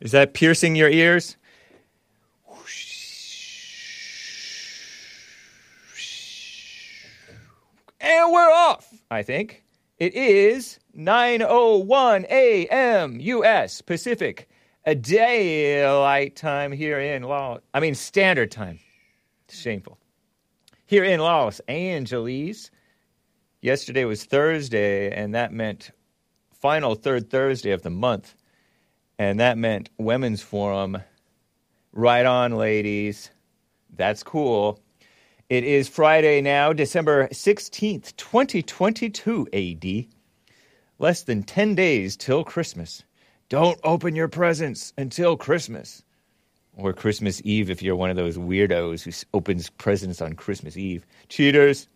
Is that piercing your ears? And we're off, I think. It is 9:01 a.m. U.S. Pacific, a daylight time here in Los. I mean standard time. Shameful. Here in Los Angeles. Yesterday was Thursday, and that meant final third Thursday of the month, and that meant Women's Forum. Right on, ladies. That's cool. It is Friday now, December 16th, 2022 AD. Less than 10 days till Christmas. Don't open your presents until Christmas. Or Christmas Eve if you're one of those weirdos who opens presents on Christmas Eve. Cheaters.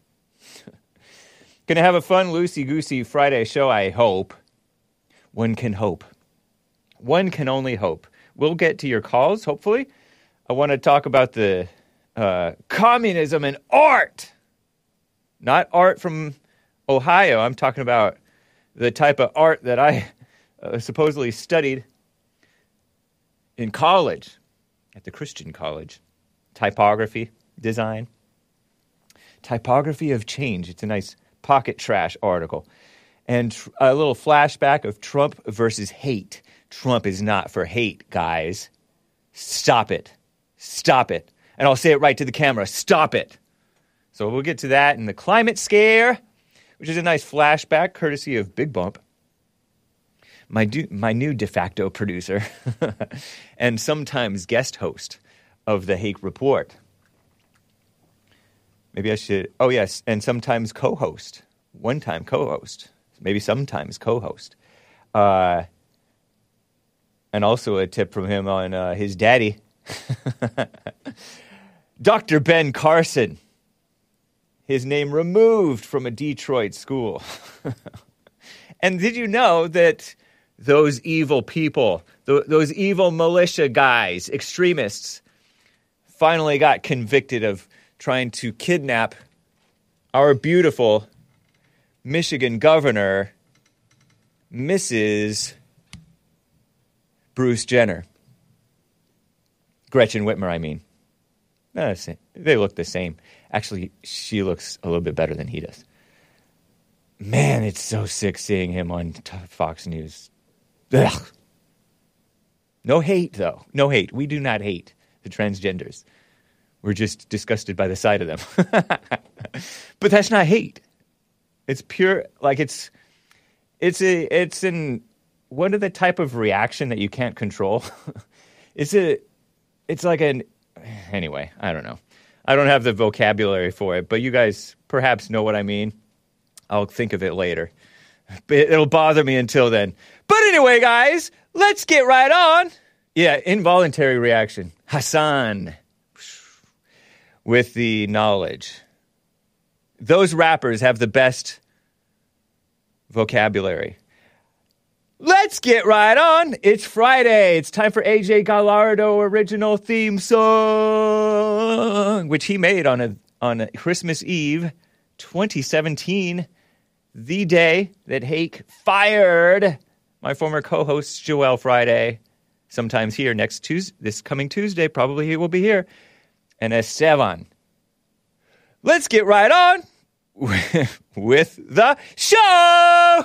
Gonna have a fun, loosey goosey Friday show, I hope. One can hope. One can only hope. We'll get to your calls, hopefully. I want to talk about the uh, communism and art. Not art from Ohio. I'm talking about the type of art that I uh, supposedly studied in college, at the Christian college. Typography, design. Typography of Change. It's a nice pocket trash article. And a little flashback of Trump versus hate. Trump is not for hate, guys. Stop it. Stop it and I'll say it right to the camera stop it. So we'll get to that in the climate scare, which is a nice flashback courtesy of Big Bump, my, do, my new de facto producer, and sometimes guest host of the Hake Report. Maybe I should, oh yes, and sometimes co host, one time co host, maybe sometimes co host. Uh, and also a tip from him on uh, his daddy. Dr. Ben Carson, his name removed from a Detroit school. and did you know that those evil people, th- those evil militia guys, extremists, finally got convicted of trying to kidnap our beautiful Michigan governor, Mrs. Bruce Jenner? Gretchen Whitmer, I mean. Uh, no, they look the same. Actually, she looks a little bit better than he does. Man, it's so sick seeing him on Fox News. Ugh. No hate, though. No hate. We do not hate the transgenders. We're just disgusted by the sight of them. but that's not hate. It's pure, like it's, it's a, it's an, what are the type of reaction that you can't control? it's a, it's like an anyway, I don't know. I don't have the vocabulary for it, but you guys perhaps know what I mean. I'll think of it later. It'll bother me until then. But anyway, guys, let's get right on. Yeah, involuntary reaction. Hassan with the knowledge. Those rappers have the best vocabulary. Let's get right on. It's Friday. It's time for AJ Gallardo original theme song, which he made on a on a Christmas Eve, 2017, the day that Hake fired my former co-host Joel Friday. Sometimes here next Tuesday, this coming Tuesday, probably he will be here, and Esteban. Let's get right on with the show.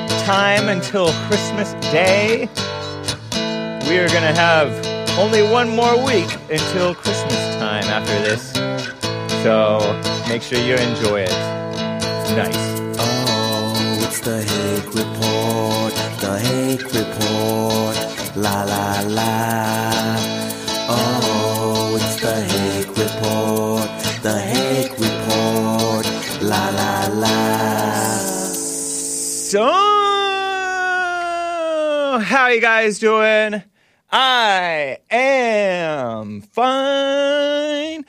time until Christmas Day. We are going to have only one more week until Christmas time after this. So make sure you enjoy it. Nice. Oh, it's the Hake Report, the Hake Report, la la la. Oh, it's the Hake Report, the Hake Report, la la la. So, how you guys doing? I am fine.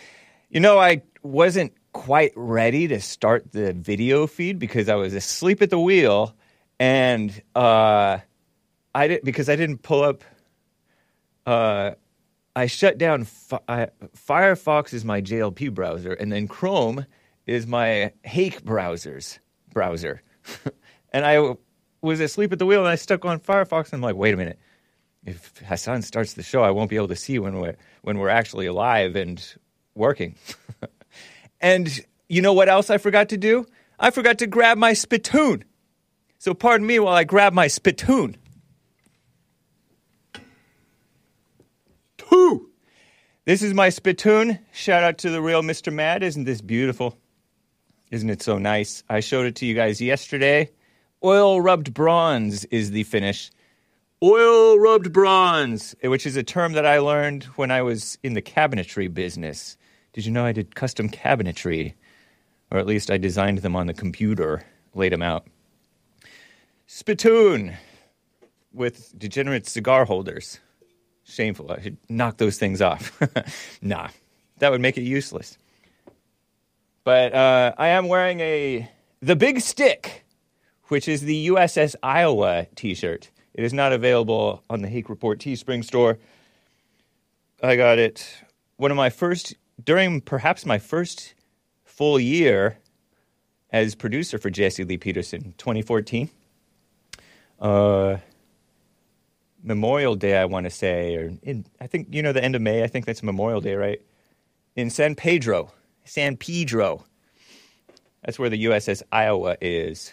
You know, I wasn't quite ready to start the video feed because I was asleep at the wheel and uh I didn't because I didn't pull up uh I shut down Fi- I, Firefox is my JLP browser and then Chrome is my Hake browsers browser. and I was asleep at the wheel and I stuck on Firefox and I'm like, wait a minute. If Hassan starts the show, I won't be able to see when we're when we're actually alive and working. and you know what else I forgot to do? I forgot to grab my spittoon. So pardon me while I grab my spittoon. Two. This is my spittoon. Shout out to the real Mr. Mad. Isn't this beautiful? Isn't it so nice? I showed it to you guys yesterday. Oil rubbed bronze is the finish. Oil rubbed bronze, which is a term that I learned when I was in the cabinetry business. Did you know I did custom cabinetry? Or at least I designed them on the computer, laid them out. Spittoon with degenerate cigar holders. Shameful. I should knock those things off. nah, that would make it useless. But uh, I am wearing a the Big Stick, which is the USS Iowa T-shirt. It is not available on the Hake Report Teespring store. I got it one of my first during perhaps my first full year as producer for Jesse Lee Peterson, 2014. Uh, Memorial Day, I want to say, or in, I think you know the end of May. I think that's Memorial Day, right? In San Pedro, San Pedro. That's where the USS Iowa is.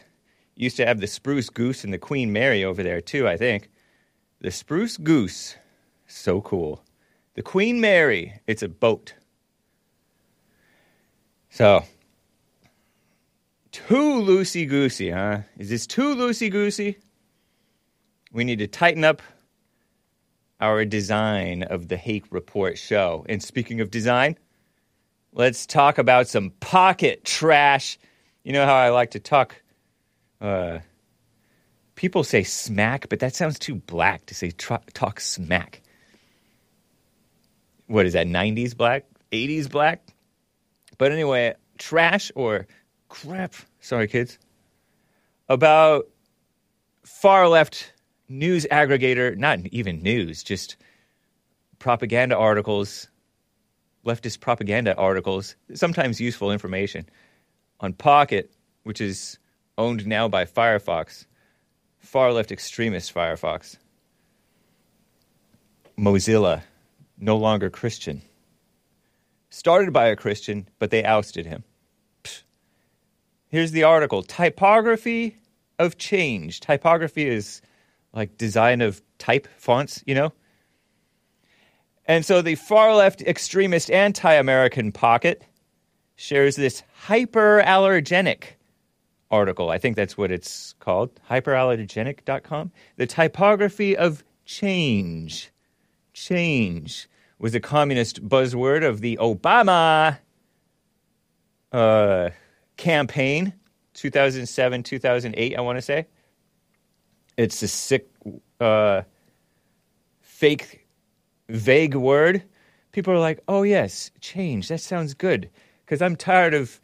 Used to have the Spruce Goose and the Queen Mary over there too. I think the Spruce Goose, so cool. The Queen Mary, it's a boat. So, too loosey goosey, huh? Is this too loosey goosey? We need to tighten up our design of the Hake Report show. And speaking of design, let's talk about some pocket trash. You know how I like to talk. Uh, people say smack, but that sounds too black to say tra- talk smack. What is that, 90s black? 80s black? But anyway, trash or crap, sorry kids, about far left news aggregator, not even news, just propaganda articles, leftist propaganda articles, sometimes useful information on Pocket, which is owned now by Firefox, far left extremist Firefox. Mozilla, no longer Christian. Started by a Christian, but they ousted him. Pfft. Here's the article Typography of Change. Typography is like design of type fonts, you know? And so the far left extremist anti American pocket shares this hyperallergenic article. I think that's what it's called hyperallergenic.com. The typography of change. Change was a communist buzzword of the Obama uh, campaign, 2007, 2008, I want to say. It's a sick, uh, fake, vague word. People are like, "Oh yes, change. That sounds good." Because I'm tired of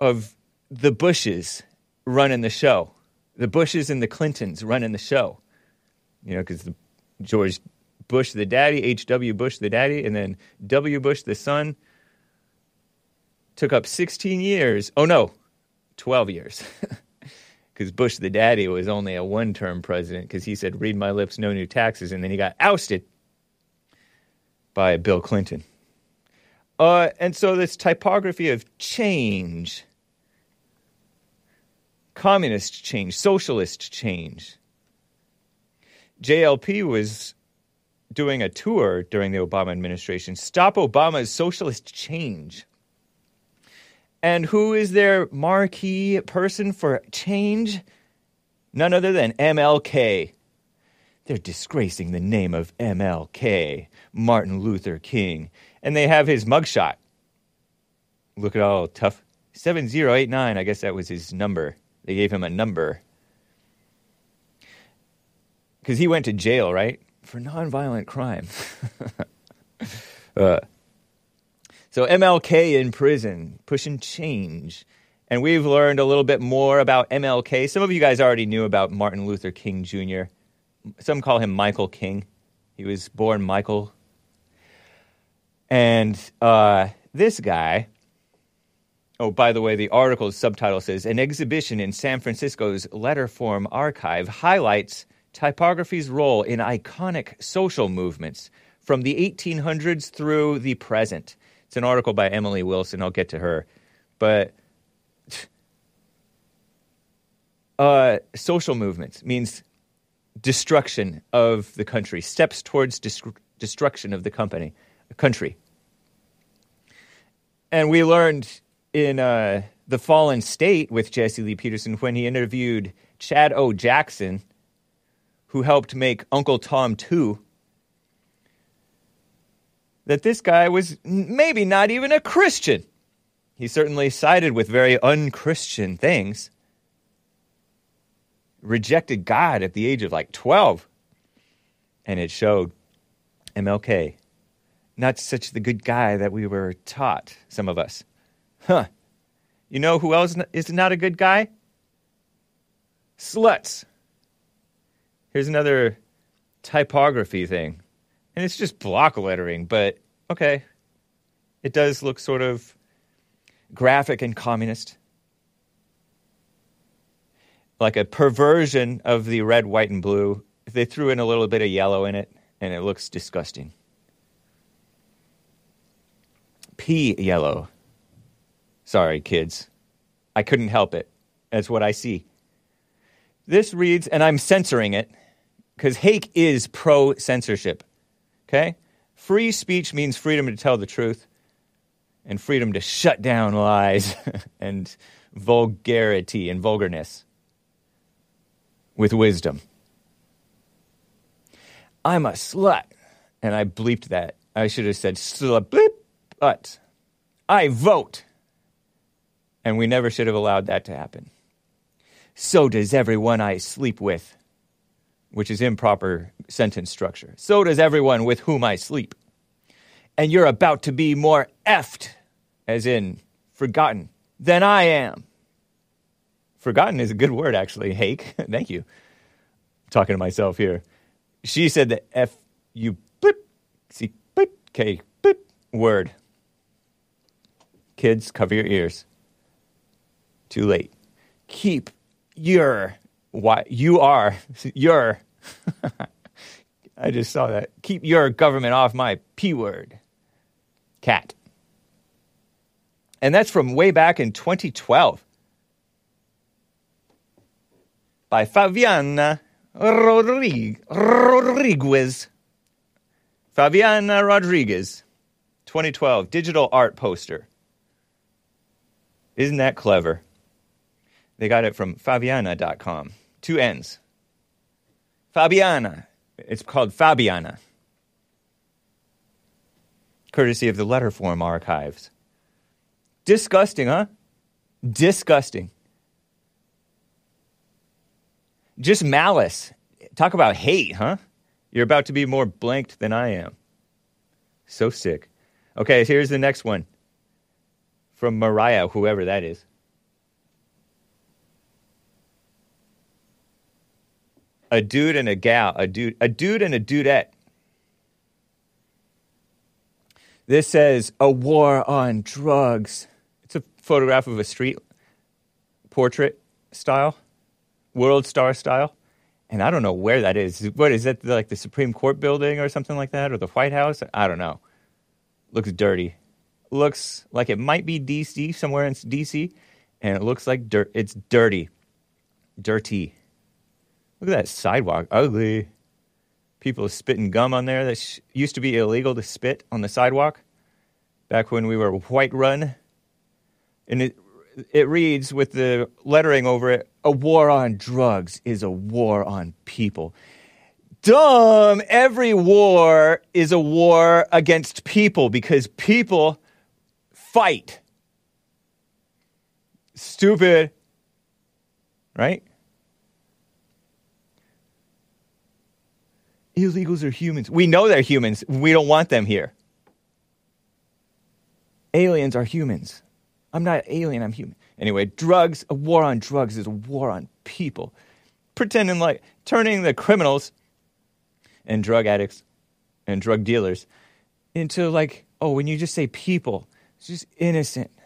of the Bushes running the show, the Bushes and the Clintons running the show. You know, because George Bush the daddy, H. W. Bush the daddy, and then W. Bush the son took up 16 years. Oh no, 12 years. because Bush the daddy was only a one term president because he said, read my lips, no new taxes. And then he got ousted by Bill Clinton. Uh, and so this typography of change, communist change, socialist change. JLP was doing a tour during the Obama administration. Stop Obama's socialist change. And who is their marquee person for change? None other than MLK. They're disgracing the name of MLK, Martin Luther King. And they have his mugshot. Look at all tough. 7089, I guess that was his number. They gave him a number. Because he went to jail, right? for nonviolent crime. uh, so MLK in prison, pushing change. And we've learned a little bit more about MLK. Some of you guys already knew about Martin Luther King Jr. Some call him Michael King. He was born Michael. And uh, this guy, oh, by the way, the article's subtitle says An exhibition in San Francisco's Letterform Archive highlights typography's role in iconic social movements from the 1800s through the present. It's an article by Emily Wilson. I'll get to her. But uh, social movements means destruction of the country, steps towards destruction of the company, country. And we learned in uh, The Fallen State with Jesse Lee Peterson when he interviewed Chad O. Jackson, who helped make Uncle Tom 2, that this guy was maybe not even a Christian. He certainly sided with very unchristian things rejected God at the age of like 12. And it showed MLK. Not such the good guy that we were taught, some of us. Huh. You know who else is not a good guy? Sluts. Here's another typography thing. And it's just block lettering, but okay. It does look sort of graphic and communist like a perversion of the red, white, and blue. They threw in a little bit of yellow in it, and it looks disgusting. Pea yellow. Sorry, kids. I couldn't help it. That's what I see. This reads, and I'm censoring it because Hake is pro censorship. Okay? Free speech means freedom to tell the truth and freedom to shut down lies and vulgarity and vulgarness with wisdom. I'm a slut. And I bleeped that. I should have said slut bleep, but I vote. And we never should have allowed that to happen. So does everyone I sleep with, which is improper sentence structure. So does everyone with whom I sleep. And you're about to be more effed, as in forgotten, than I am. Forgotten is a good word, actually. Hake, thank you. I'm talking to myself here. She said the F U blip, C blip, K blip word. Kids, cover your ears. Too late. Keep your why you are your. I just saw that. Keep your government off my p word. Cat. And that's from way back in 2012 by Favianna Rodriguez. Favianna Rodriguez, 2012, digital art poster. Isn't that clever? They got it from Favianna.com. Two N's. Favianna. It's called Favianna. Courtesy of the Letterform archives. Disgusting, huh? Disgusting. Just malice. Talk about hate, huh? You're about to be more blanked than I am. So sick. Okay, here's the next one from Mariah, whoever that is. A dude and a gal, a dude, a dude and a dudette. This says a war on drugs. It's a photograph of a street portrait style world star style. And I don't know where that is. What is that like the Supreme Court building or something like that or the White House? I don't know. Looks dirty. Looks like it might be DC, somewhere in DC, and it looks like dirt. It's dirty. Dirty. Look at that sidewalk. Ugly. People spitting gum on there. That sh- used to be illegal to spit on the sidewalk back when we were white run. And it it reads with the lettering over it a war on drugs is a war on people. Dumb! Every war is a war against people because people fight. Stupid. Right? Illegals are humans. We know they're humans. We don't want them here. Aliens are humans. I'm not alien, I'm human. Anyway, drugs, a war on drugs is a war on people. Pretending like turning the criminals and drug addicts and drug dealers into like, oh, when you just say people, it's just innocent.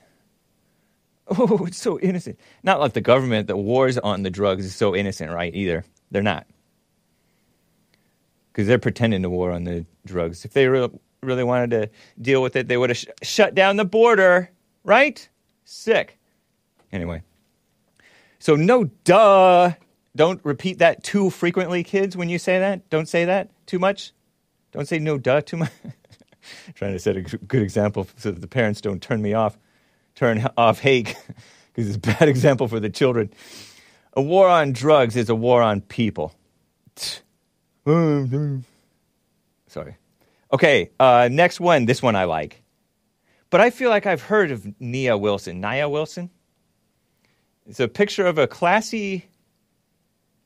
Oh, it's so innocent. Not like the government that wars on the drugs is so innocent, right? Either. They're not. Because they're pretending to war on the drugs. If they re- really wanted to deal with it, they would have sh- shut down the border, right? Sick. Anyway. So, no duh. Don't repeat that too frequently, kids, when you say that. Don't say that too much. Don't say no duh too much. Trying to set a good example so that the parents don't turn me off, turn off Hake, because it's a bad example for the children. A war on drugs is a war on people. Sorry. Okay, uh, next one. This one I like. But I feel like I've heard of Nia Wilson. Nia Wilson? It's a picture of a classy,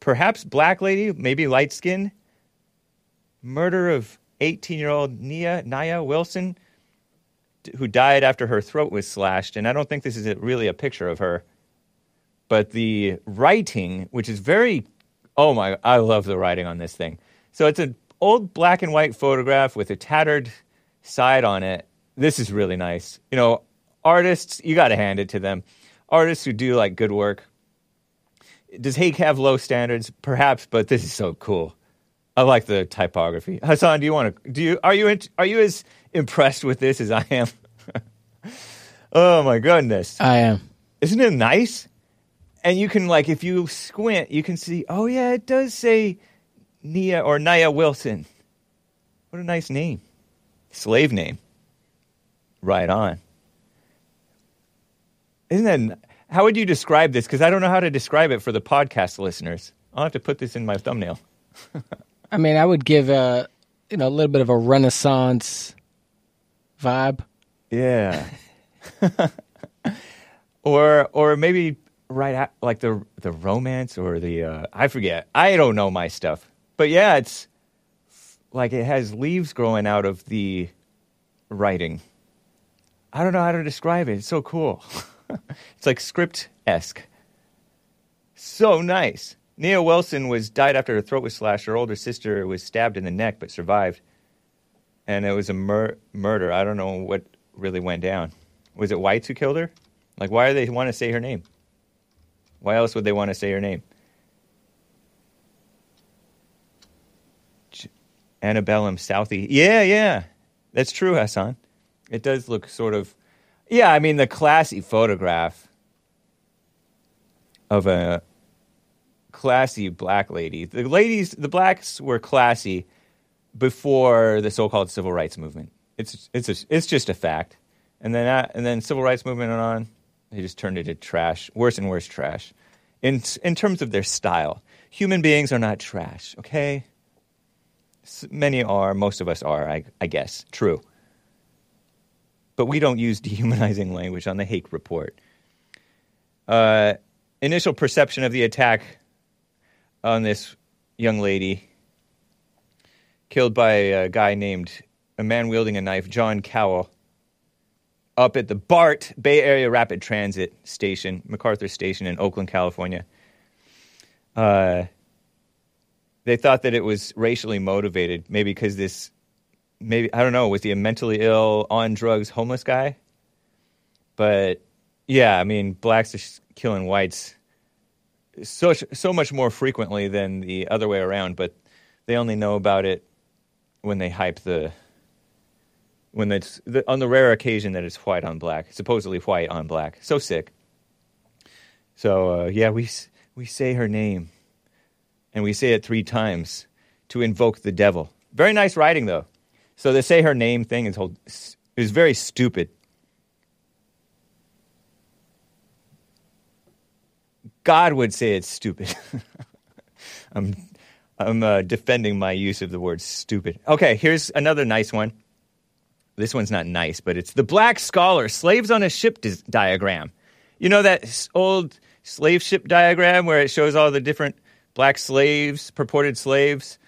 perhaps black lady, maybe light skinned, murder of 18 year old Nia, Nia Wilson, who died after her throat was slashed. And I don't think this is really a picture of her. But the writing, which is very, oh my, I love the writing on this thing. So it's an old black and white photograph with a tattered side on it. This is really nice. You know, artists, you got to hand it to them. Artists who do like good work. Does Hake have low standards? Perhaps, but this is so cool. I like the typography. Hassan, do you want to? Do you are you in, are you as impressed with this as I am? oh my goodness! I am. Isn't it nice? And you can like if you squint, you can see. Oh yeah, it does say Nia or Nia Wilson. What a nice name, slave name. Right on. Isn't that? How would you describe this? Because I don't know how to describe it for the podcast listeners. I'll have to put this in my thumbnail. I mean, I would give a you know a little bit of a Renaissance vibe. Yeah. or or maybe right at, like the the romance or the uh, I forget. I don't know my stuff. But yeah, it's like it has leaves growing out of the writing. I don't know how to describe it. It's so cool. it's like script esque. So nice. Nia Wilson was died after her throat was slashed. Her older sister was stabbed in the neck but survived. And it was a mur- murder. I don't know what really went down. Was it whites who killed her? Like, why do they want to say her name? Why else would they want to say your name? Antebellum Southie. Yeah, yeah. That's true, Hassan. It does look sort of. Yeah, I mean, the classy photograph of a classy black lady. The ladies, the blacks were classy before the so-called civil rights movement. It's it's a, it's just a fact. And then that, and then civil rights movement went on. They just turned it to trash, worse and worse trash. In in terms of their style, human beings are not trash. Okay, many are, most of us are. I, I guess true. But we don't use dehumanizing language on the Hake report. Uh, initial perception of the attack on this young lady killed by a guy named a man wielding a knife, John Cowell, up at the BART Bay Area Rapid Transit Station, MacArthur Station in Oakland, California. Uh, they thought that it was racially motivated, maybe because this, maybe I don't know, was he a mentally ill, on drugs, homeless guy? But yeah, I mean, blacks are killing whites so so much more frequently than the other way around, but they only know about it when they hype the when it's on the rare occasion that it's white on black, supposedly white on black. So sick. So uh, yeah, we we say her name, and we say it three times to invoke the devil. Very nice writing though. So the say her name thing is whole, is very stupid. God would say it's stupid. I'm I'm uh, defending my use of the word stupid. Okay, here's another nice one. This one's not nice, but it's the black scholar, slaves on a ship diagram. You know that old slave ship diagram where it shows all the different black slaves, purported slaves,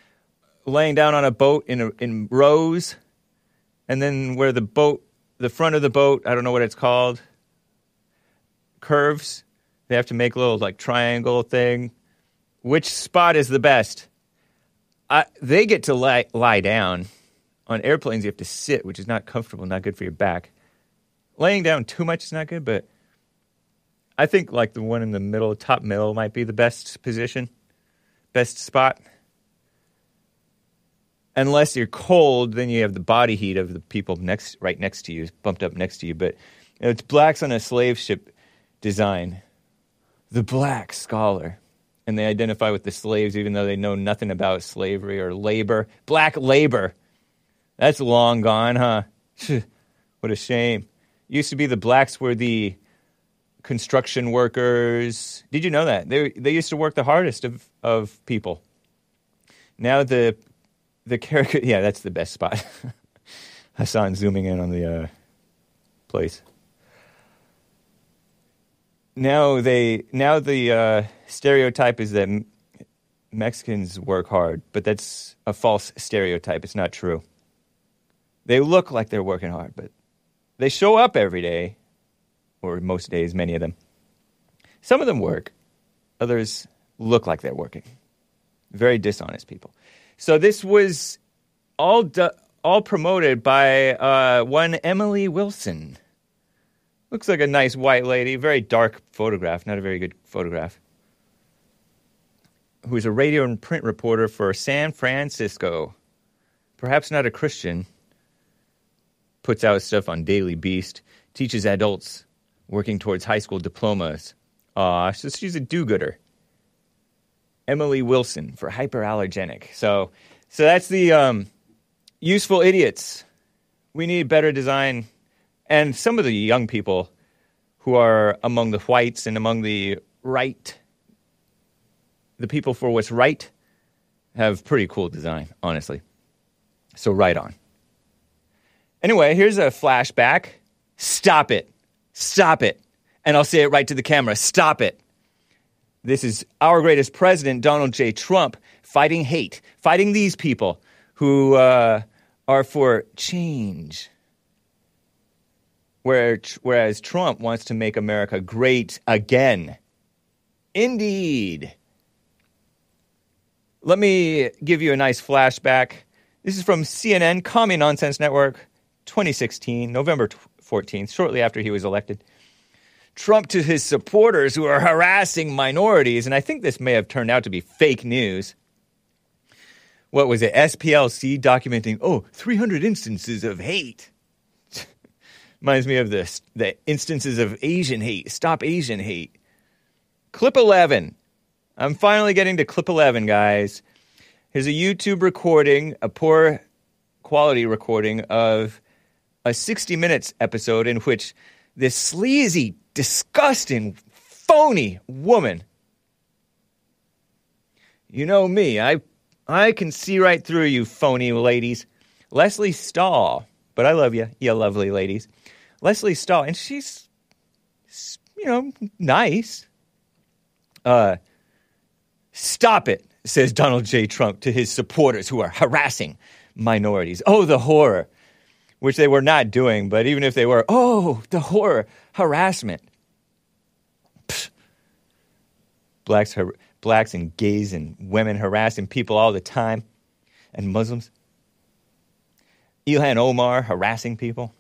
laying down on a boat in a, in rows, and then where the boat, the front of the boat, I don't know what it's called, curves. They have to make a little like triangle thing. Which spot is the best? I, they get to lie, lie down. On airplanes, you have to sit, which is not comfortable, not good for your back. Laying down too much is not good, but I think like the one in the middle, top middle, might be the best position, best spot. Unless you're cold, then you have the body heat of the people next, right next to you, bumped up next to you. But you know, it's blacks on a slave ship design. The black scholar. And they identify with the slaves even though they know nothing about slavery or labor. Black labor. That's long gone, huh? what a shame. Used to be the blacks were the construction workers. Did you know that? They, they used to work the hardest of, of people. Now the the character, yeah, that's the best spot. Hassan zooming in on the uh, place. Now they now the uh, stereotype is that Mexicans work hard, but that's a false stereotype. It's not true. They look like they're working hard, but they show up every day, or most days, many of them. Some of them work, others look like they're working. Very dishonest people. So this was all all promoted by uh, one Emily Wilson. Looks like a nice white lady, very dark photograph, not a very good photograph. Who's a radio and print reporter for San Francisco. Perhaps not a Christian. Puts out stuff on Daily Beast. Teaches adults working towards high school diplomas. Aw, so she's a do-gooder. Emily Wilson for hyperallergenic. So, so that's the um, useful idiots. We need better design, and some of the young people who are among the whites and among the right, the people for what's right, have pretty cool design, honestly. So right on. Anyway, here's a flashback. Stop it. Stop it. And I'll say it right to the camera. Stop it. This is our greatest president, Donald J. Trump, fighting hate, fighting these people who uh, are for change. Where, whereas Trump wants to make America great again. Indeed. Let me give you a nice flashback. This is from CNN, Commie Nonsense Network, 2016, November 14th, shortly after he was elected. Trump to his supporters who are harassing minorities, and I think this may have turned out to be fake news. What was it? SPLC documenting, oh, 300 instances of hate. Reminds me of this, the instances of Asian hate. Stop Asian hate. Clip 11. I'm finally getting to clip 11, guys. Here's a YouTube recording, a poor quality recording of a 60 Minutes episode in which this sleazy, disgusting, phony woman. You know me, I I can see right through you phony ladies. Lesley Stahl, but I love you, you lovely ladies. Lesley Stahl, and she's you know, nice. Uh stop it, says Donald J. Trump to his supporters who are harassing minorities. Oh, the horror which they were not doing, but even if they were, oh, the horror, harassment. Blacks, har- blacks and gays and women harassing people all the time, and Muslims. Ilhan Omar harassing people.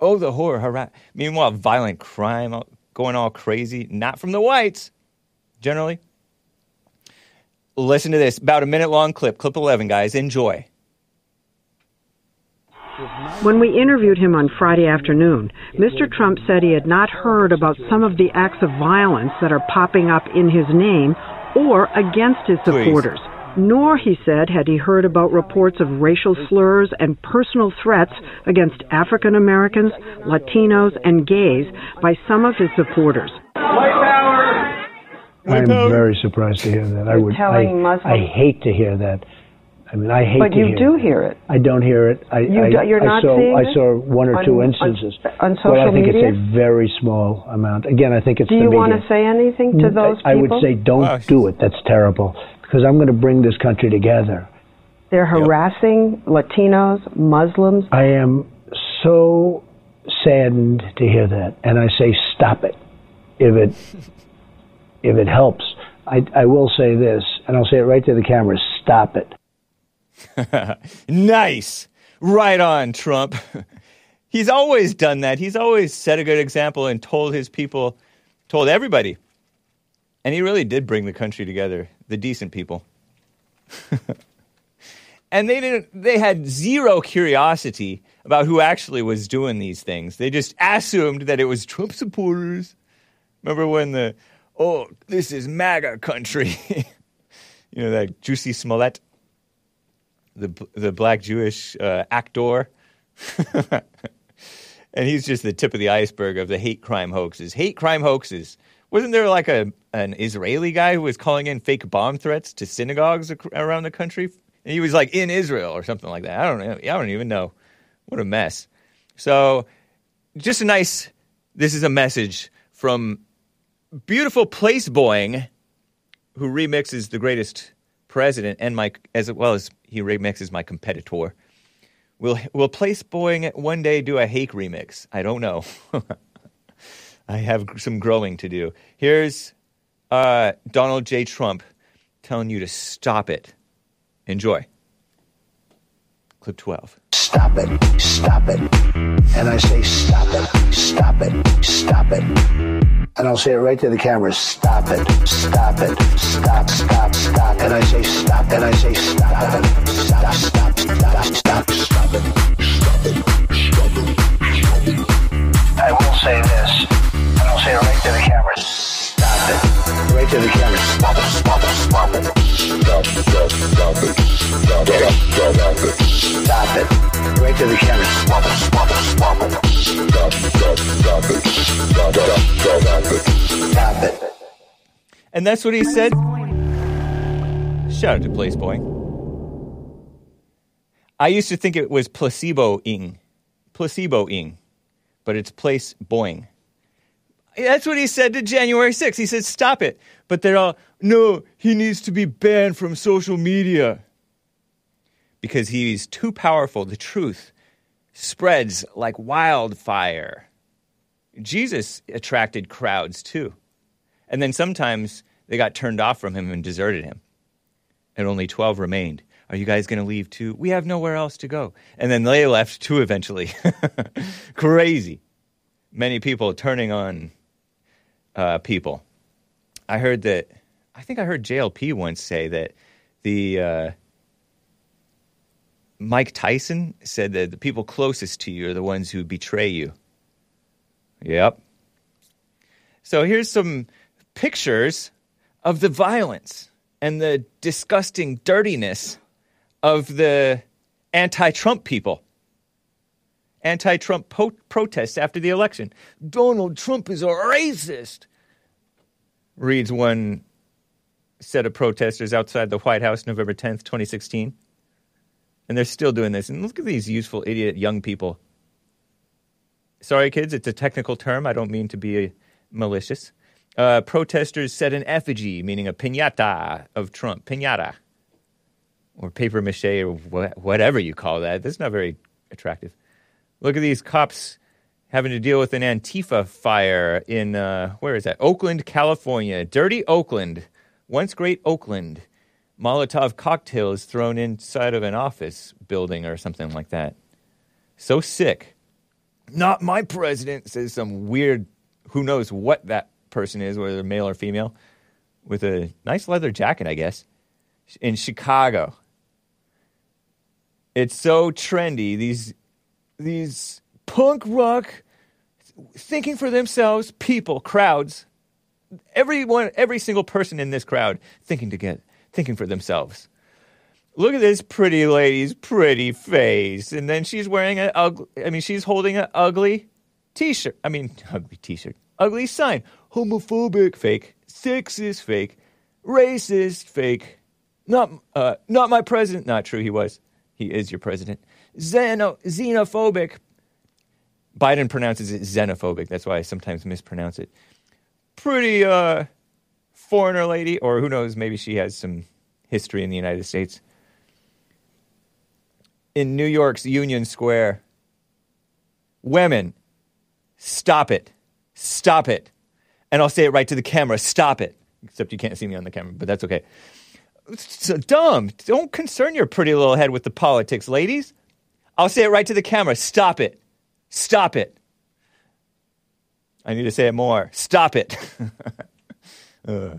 Oh, the horror, harass. Meanwhile, violent crime going all crazy, not from the whites, generally. Listen to this, about a minute long clip, clip 11, guys. Enjoy. When we interviewed him on Friday afternoon, Mr. Trump said he had not heard about some of the acts of violence that are popping up in his name or against his Please. supporters. Nor, he said, had he heard about reports of racial slurs and personal threats against African Americans, Latinos, and gays by some of his supporters. I'm very surprised to hear that. I would. I, I hate to hear that. I mean, I hate But to you hear do that. hear it. I don't hear it. I, You I, do- you're I not saw, seeing I saw one or On- two on- instances. on well, I think media? it's a very small amount. Again, I think it's Do the you want to say anything to mm, those I, I would say don't Wow. do it. That's terrible. because I'm going to bring this country together. They're harassing Latinos, Muslims. I am so saddened to hear that, and I say stop it. If it if it helps, I, I will say this, and I'll say it right to the camera: stop it. Nice. Right on, Trump. He's always done that. He's always set a good example and told his people, told everybody. And he really did bring the country together, the decent people. and they didn't they had zero curiosity about who actually was doing these things. They just assumed that it was Trump supporters. Remember when the oh, this is MAGA country. you know that Jussie Smollett the the black Jewish uh, actor, and he's just the tip of the iceberg of the hate crime hoaxes. Hate crime hoaxes. Wasn't there like a an Israeli guy who was calling in fake bomb threats to synagogues ac- around the country? And he was like in Israel or something like that. I don't know. I don't even know. What a mess. So, just a nice. This is a message from beautiful place boying, who remixes the greatest president and my as well as he remixes my competitor. Will will Place Boying one day do a Hake remix? I don't know. I have some growing to do. Here's uh, Donald J. Trump telling you to stop it. Enjoy. Clip 12. Stop it, stop it. And I say, stop it, stop it, stop it. And I'll say it right to the camera, stop it, stop it, stop, stop, stop. And I say, stop, and I say, stop it, stop, stop, stop, stop, stop it, stop it, stop it. I will say this, and I'll say it right to the camera, And that's what he said. Shout out to Place Boy. I used to think it was placebo-ing. Placebo-ing. But it's place boing. That's what he said to January 6th. He said, stop it. But they're all, no, he needs to be banned from social media. Because he's too powerful. The truth spreads like wildfire. Jesus attracted crowds too. And then sometimes they got turned off from him and deserted him. And only 12 remained. Are you guys going to leave too? We have nowhere else to go. And then they left too eventually. Crazy. Many people turning on uh, people. I heard that, I think I heard JLP once say that the uh, Mike Tyson said that the people closest to you are the ones who betray you. Yep. So here's some pictures of the violence and the disgusting dirtiness of the anti Trump people. Anti Trump po- protests after the election. Donald Trump is a racist, reads one set of protesters outside the White House November 10th, 2016. And they're still doing this. And look at these useful idiot young people. Sorry, kids, it's a technical term. I don't mean to be malicious. Uh, protesters set an effigy, meaning a pinata of Trump. Pinata. Or paper mache or wha- whatever you call that. That's not very attractive. Look at these cops having to deal with an Antifa fire in, uh, where is that? Oakland, California. Dirty Oakland. Once great Oakland. Molotov cocktails thrown inside of an office building or something like that. So sick. Not my president, says some weird, who knows what that person is, whether male or female, with a nice leather jacket, I guess, in Chicago. It's so trendy. These these punk rock thinking for themselves people, crowds, everyone, every single person in this crowd thinking to get, thinking for themselves. Look at this pretty lady's pretty face, and then she's wearing an ugly. I mean, she's holding an ugly T-shirt. I mean, ugly T-shirt, ugly sign. Homophobic, fake. Sexist, fake. Racist, fake. Not, uh, not my president. Not true. He was. He is your president. Xeno, xenophobic. Biden pronounces it xenophobic. That's why I sometimes mispronounce it. Pretty uh, foreigner lady, or who knows? Maybe she has some history in the United States. In New York's Union Square, women, stop it. Stop it. And I'll say it right to the camera stop it. Except you can't see me on the camera, but that's okay. So dumb. Don't concern your pretty little head with the politics, ladies. I'll say it right to the camera stop it. Stop it. I need to say it more. Stop it. Uh,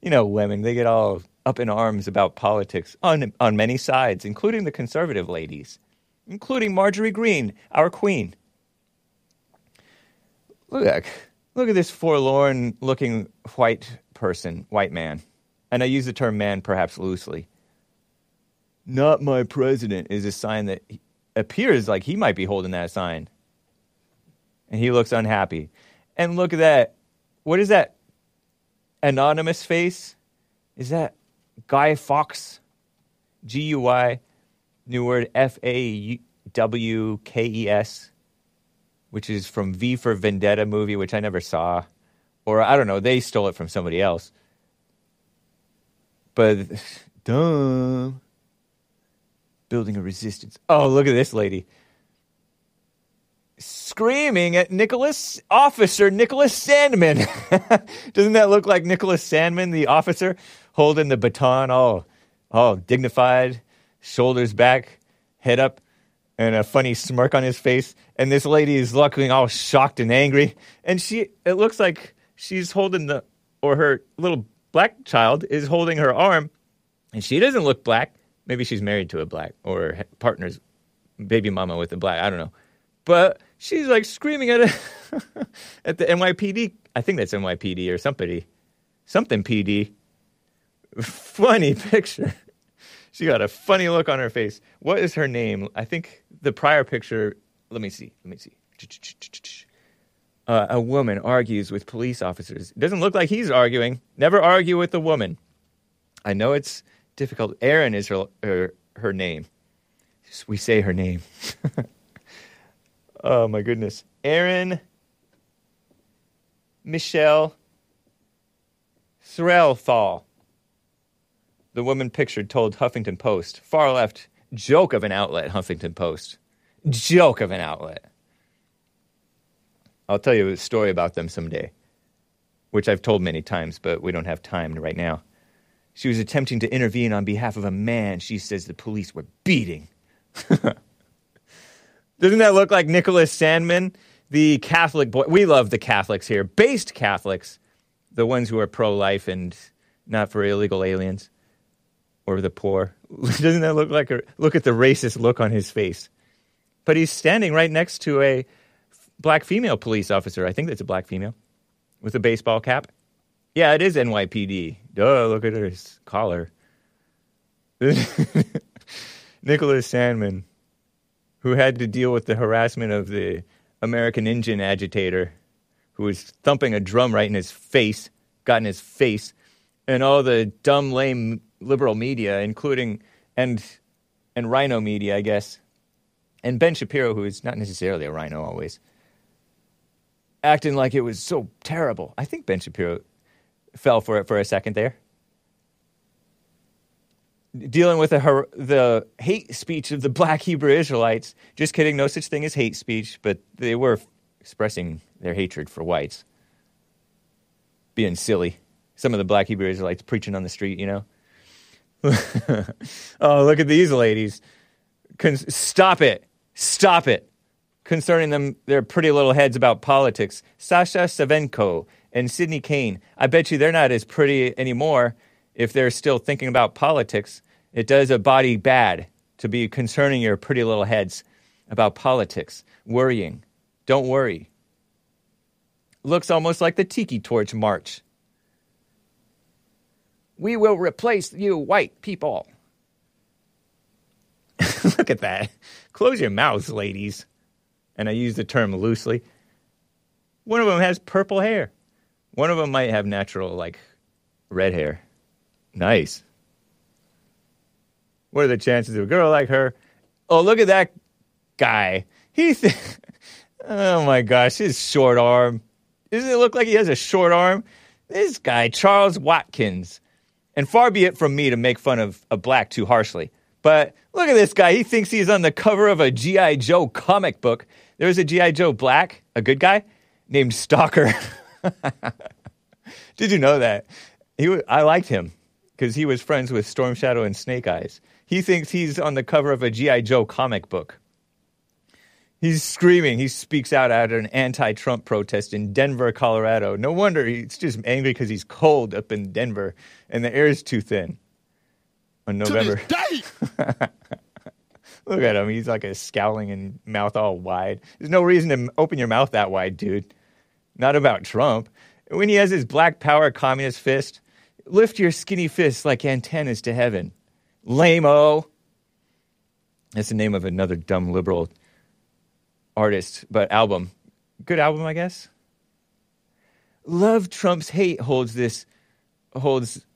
you know, women, they get all up in arms about politics on, on many sides, including the conservative ladies, including Marjorie Greene, our queen. Look, look at this forlorn looking white person, white man. And I use the term man perhaps loosely. Not my president is a sign that appears like he might be holding that sign. And he looks unhappy. And look at that. What is that anonymous face? Is that Guy Fawkes? G U Y, new word F A W K E S, which is from V for Vendetta movie, which I never saw. Or I don't know, they stole it from somebody else. But dumb. Building a resistance. Oh, look at this lady. Screaming at Nicholas, Officer Nicholas Sandmann. Doesn't that look like Nicholas Sandmann, the officer, holding the baton all, all dignified, shoulders back, head up, and a funny smirk on his face. And this lady is looking all shocked and angry. And she, it looks like she's holding the, or her little black child is holding her arm, and she doesn't look black. Maybe she's married to a black or partner's baby mama with a black. I don't know. But she's like screaming at a, at the NYPD. I think that's NYPD or somebody, something PD. Funny picture. She got a funny look on her face. What is her name? I think the prior picture. Let me see. Let me see. Uh, a woman argues with police officers. It doesn't look like he's arguing. Never argue with a woman. I know it's difficult. Erin is her her, her name. We say her name. oh my goodness. Erin Michelle Threlthal. The woman pictured told Huffington Post. Far left joke of an outlet, Huffington Post. Joke of an outlet. I'll tell you a story about them someday, which I've told many times, but we don't have time right now. She was attempting to intervene on behalf of a man she says the police were beating. Doesn't that look like Nicholas Sandmann, the Catholic boy? We love the Catholics here, based Catholics, the ones who are pro life and not for illegal aliens or the poor. Doesn't that look like a look at the racist look on his face? But he's standing right next to a black female police officer. I think that's a black female with a baseball cap. Yeah, it is NYPD. Duh, look at her collar. Nicholas Sandmann, who had to deal with the harassment of the American Indian agitator, who was thumping a drum right in his face, got in his face, and all the dumb, lame liberal media, including and and RINO media, I guess, and Ben Shapiro, who is not necessarily a RINO always, acting like it was so terrible. I think Ben Shapiro fell for it for a second there. Dealing with the, the hate speech of the black Hebrew Israelites. Just kidding, no such thing as hate speech, but they were expressing their hatred for whites. Being silly. Some of the black Hebrew Israelites preaching on the street, you know? oh, look at these ladies. Con- stop it. Stop it. Concerning them, their pretty little heads about politics. Sasha Savenko and Sidney Kane. I bet you they're not as pretty anymore if they're still thinking about politics. It does a body bad to be concerning your pretty little heads about politics, worrying. Don't worry. Looks almost like the Tiki Torch March. We will replace you, white people. Look at that. Close your mouths, ladies. And I use the term loosely. One of them has purple hair. One of them might have natural, like, red hair. Nice. What are the chances of a girl like her? Oh, look at that guy. He, th- oh my gosh, his short arm. Doesn't it look like he has a short arm? This guy, Charles Watkins, And far be it from me to make fun of a black too harshly. But look at this guy. He thinks he's on the cover of a G.I. Joe comic book. There's a G.I. Joe black, a good guy, named Stalker. Did you know that? He, I liked him because he was friends with Storm Shadow and Snake Eyes. He thinks he's on the cover of a G.I. Joe comic book. He's screaming. He speaks out at an anti Trump protest in Denver, Colorado. No wonder he's just angry because he's cold up in Denver and the air is too thin on November. Look at him. He's like a scowling and mouth all wide. There's no reason to open your mouth that wide, dude. Not about Trump. When he has his black power communist fist, lift your skinny fists like antennas to heaven. Lame-o. That's the name of another dumb liberal artist, but album. Good album, I guess. Love Trump's hate holds this, holds,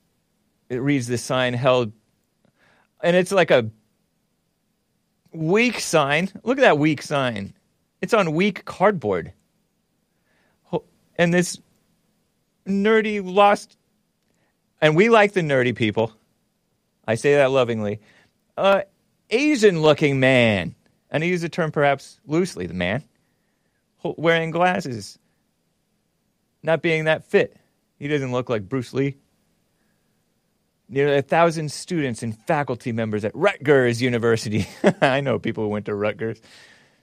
it reads this sign held, and it's like a weak sign. Look at that weak sign. It's on weak cardboard. And this nerdy lost, and we like the nerdy people. I say that lovingly. Uh, Asian looking man, and I use the term perhaps loosely, the man, wearing glasses, not being that fit. He doesn't look like Bruce Lee. Nearly a thousand students and faculty members at Rutgers University. I know people who went to Rutgers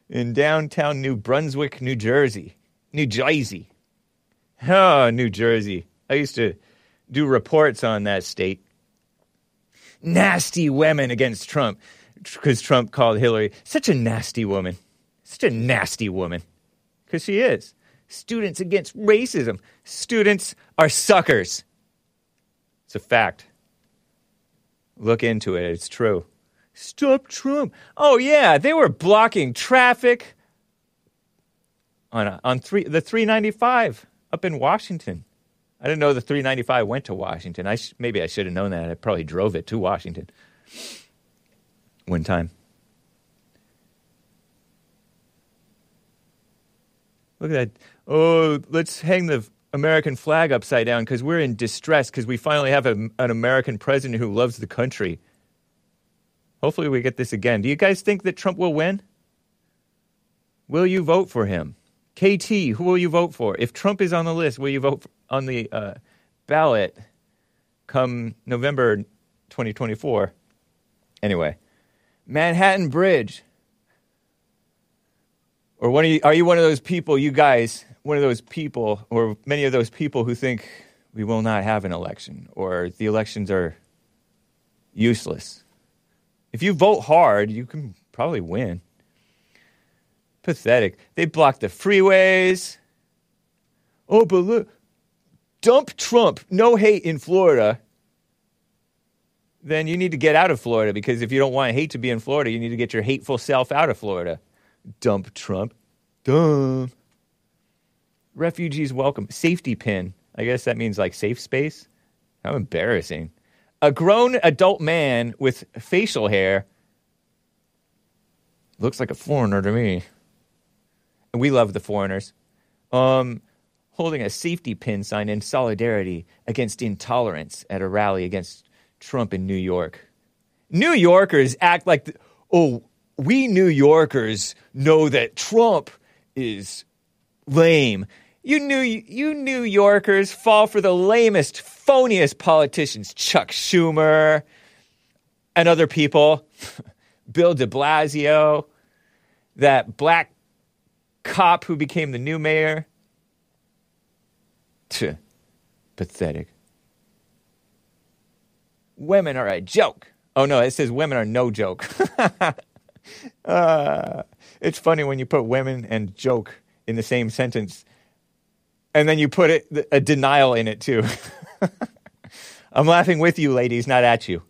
in downtown New Brunswick, New Jersey. New Jersey. Oh, New Jersey. I used to do reports on that state. Nasty women against Trump because Trump called Hillary such a nasty woman. Such a nasty woman. Because she is. Students against racism. Students are suckers. It's a fact. Look into it. It's true. Stop Trump. Oh yeah, they were blocking traffic on on three the 395 up in Washington. I didn't know the 395 went to Washington. I sh- maybe I should have known that. I probably drove it to Washington one time. Look at that. Oh, let's hang the American flag upside down because we're in distress because we finally have a, an American president who loves the country. Hopefully, we get this again. Do you guys think that Trump will win? Will you vote for him? KT, who will you vote for? If Trump is on the list, will you vote for, on the uh, ballot come November 2024? Anyway, Manhattan Bridge. Or you, are you one of those people, you guys, one of those people, or many of those people who think we will not have an election or the elections are useless? If you vote hard, you can probably win. Pathetic. They blocked the freeways. Oh, but look, dump Trump, no hate in Florida. Then you need to get out of Florida because if you don't want hate to be in Florida, you need to get your hateful self out of Florida. Dump Trump. Dump. Refugees welcome. Safety pin. I guess that means like safe space. How embarrassing. A grown adult man with facial hair looks like a foreigner to me. And we love the foreigners. Um, holding a safety pin sign in solidarity against intolerance at a rally against Trump in New York. New Yorkers act like, the, oh, we New Yorkers know that Trump is lame. You New you New Yorkers fall for the lamest, phoniest politicians, Chuck Schumer and other people, Bill De Blasio, that black cop who became the new mayor. Tch, pathetic. Women are a joke. Oh no, it says women are no joke. uh, it's funny when you put women and joke in the same sentence, and then you put it a denial in it too. I'm laughing with you, ladies, not at you.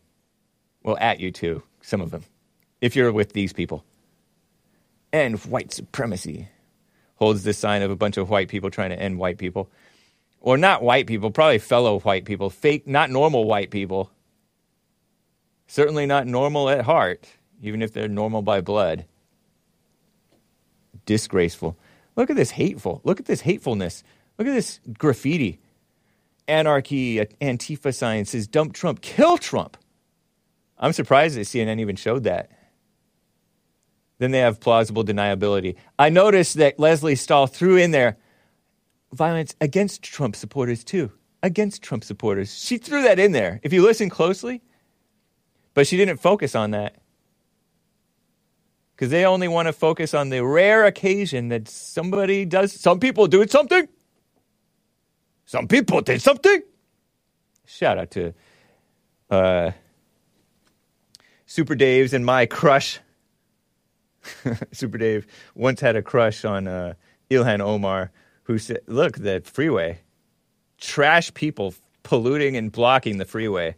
Well, at you too, some of them, if you're with these people. End white supremacy holds the sign of a bunch of white people trying to end white people. Or not white people, probably fellow white people, fake, not normal white people. Certainly not normal at heart, even if they're normal by blood. Disgraceful. Look at this hateful. Look at this hatefulness. Look at this graffiti. anarchy, Antifa sign dump Trump, kill Trump. I'm surprised that CNN even showed that. Then they have plausible deniability. I noticed that Lesley Stahl threw in there violence against Trump supporters, too. Against Trump supporters. She threw that in there. If you listen closely, but she didn't focus on that. Because they only want to focus on the rare occasion that somebody does, some people do something. Some people did something. Shout out to uh, Super Dave's and my crush. Super Dave once had a crush on uh, Ilhan Omar, who said, Look, the freeway, trash people polluting and blocking the freeway.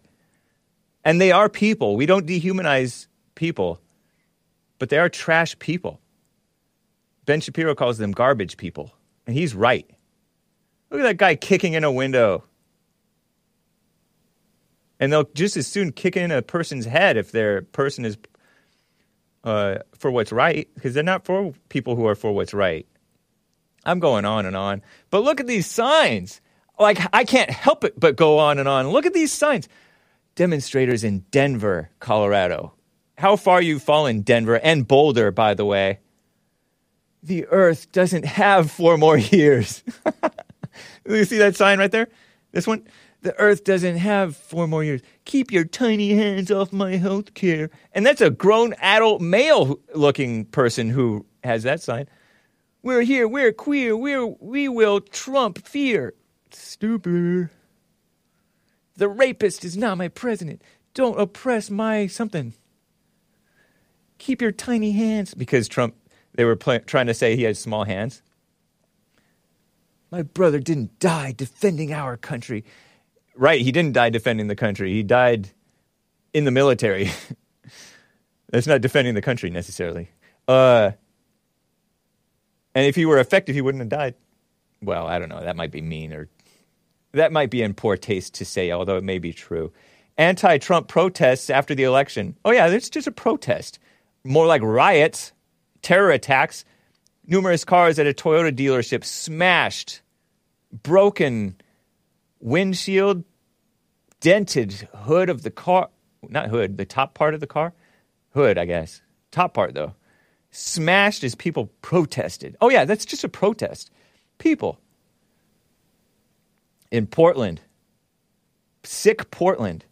And they are people. We don't dehumanize people, but they are trash people. Ben Shapiro calls them garbage people, and he's right. Look at that guy kicking in a window. And they'll just as soon kick in a person's head if their person is uh, for what's right, because they're not for people who are for what's right. I'm going on and on. But look at these signs. Like, I can't help it but go on and on. Look at these signs. Demonstrators in Denver, Colorado. How far you've fallen, Denver, and Boulder, by the way. The earth doesn't have four more years. you see that sign right there? This one? The earth doesn't have four more years. Keep your tiny hands off my health care. And that's a grown adult male looking person who has that sign. We're here, we're queer, we're, we will trump fear. Stupid. The rapist is not my president. Don't oppress my something. Keep your tiny hands. Because Trump, they were pl- trying to say he has small hands. My brother didn't die defending our country. Right, he didn't die defending the country. He died in the military. That's not defending the country necessarily. Uh, and if he were effective, he wouldn't have died. Well, I don't know. That might be mean or that might be in poor taste to say, although it may be true. Anti Trump protests after the election. Oh, yeah, it's just a protest. More like riots, terror attacks. Numerous cars at a Toyota dealership smashed, broken windshield, dented hood of the car. Not hood, the top part of the car. Hood, I guess. Top part, though. Smashed as people protested. Oh, yeah, that's just a protest. People in Portland, sick Portland,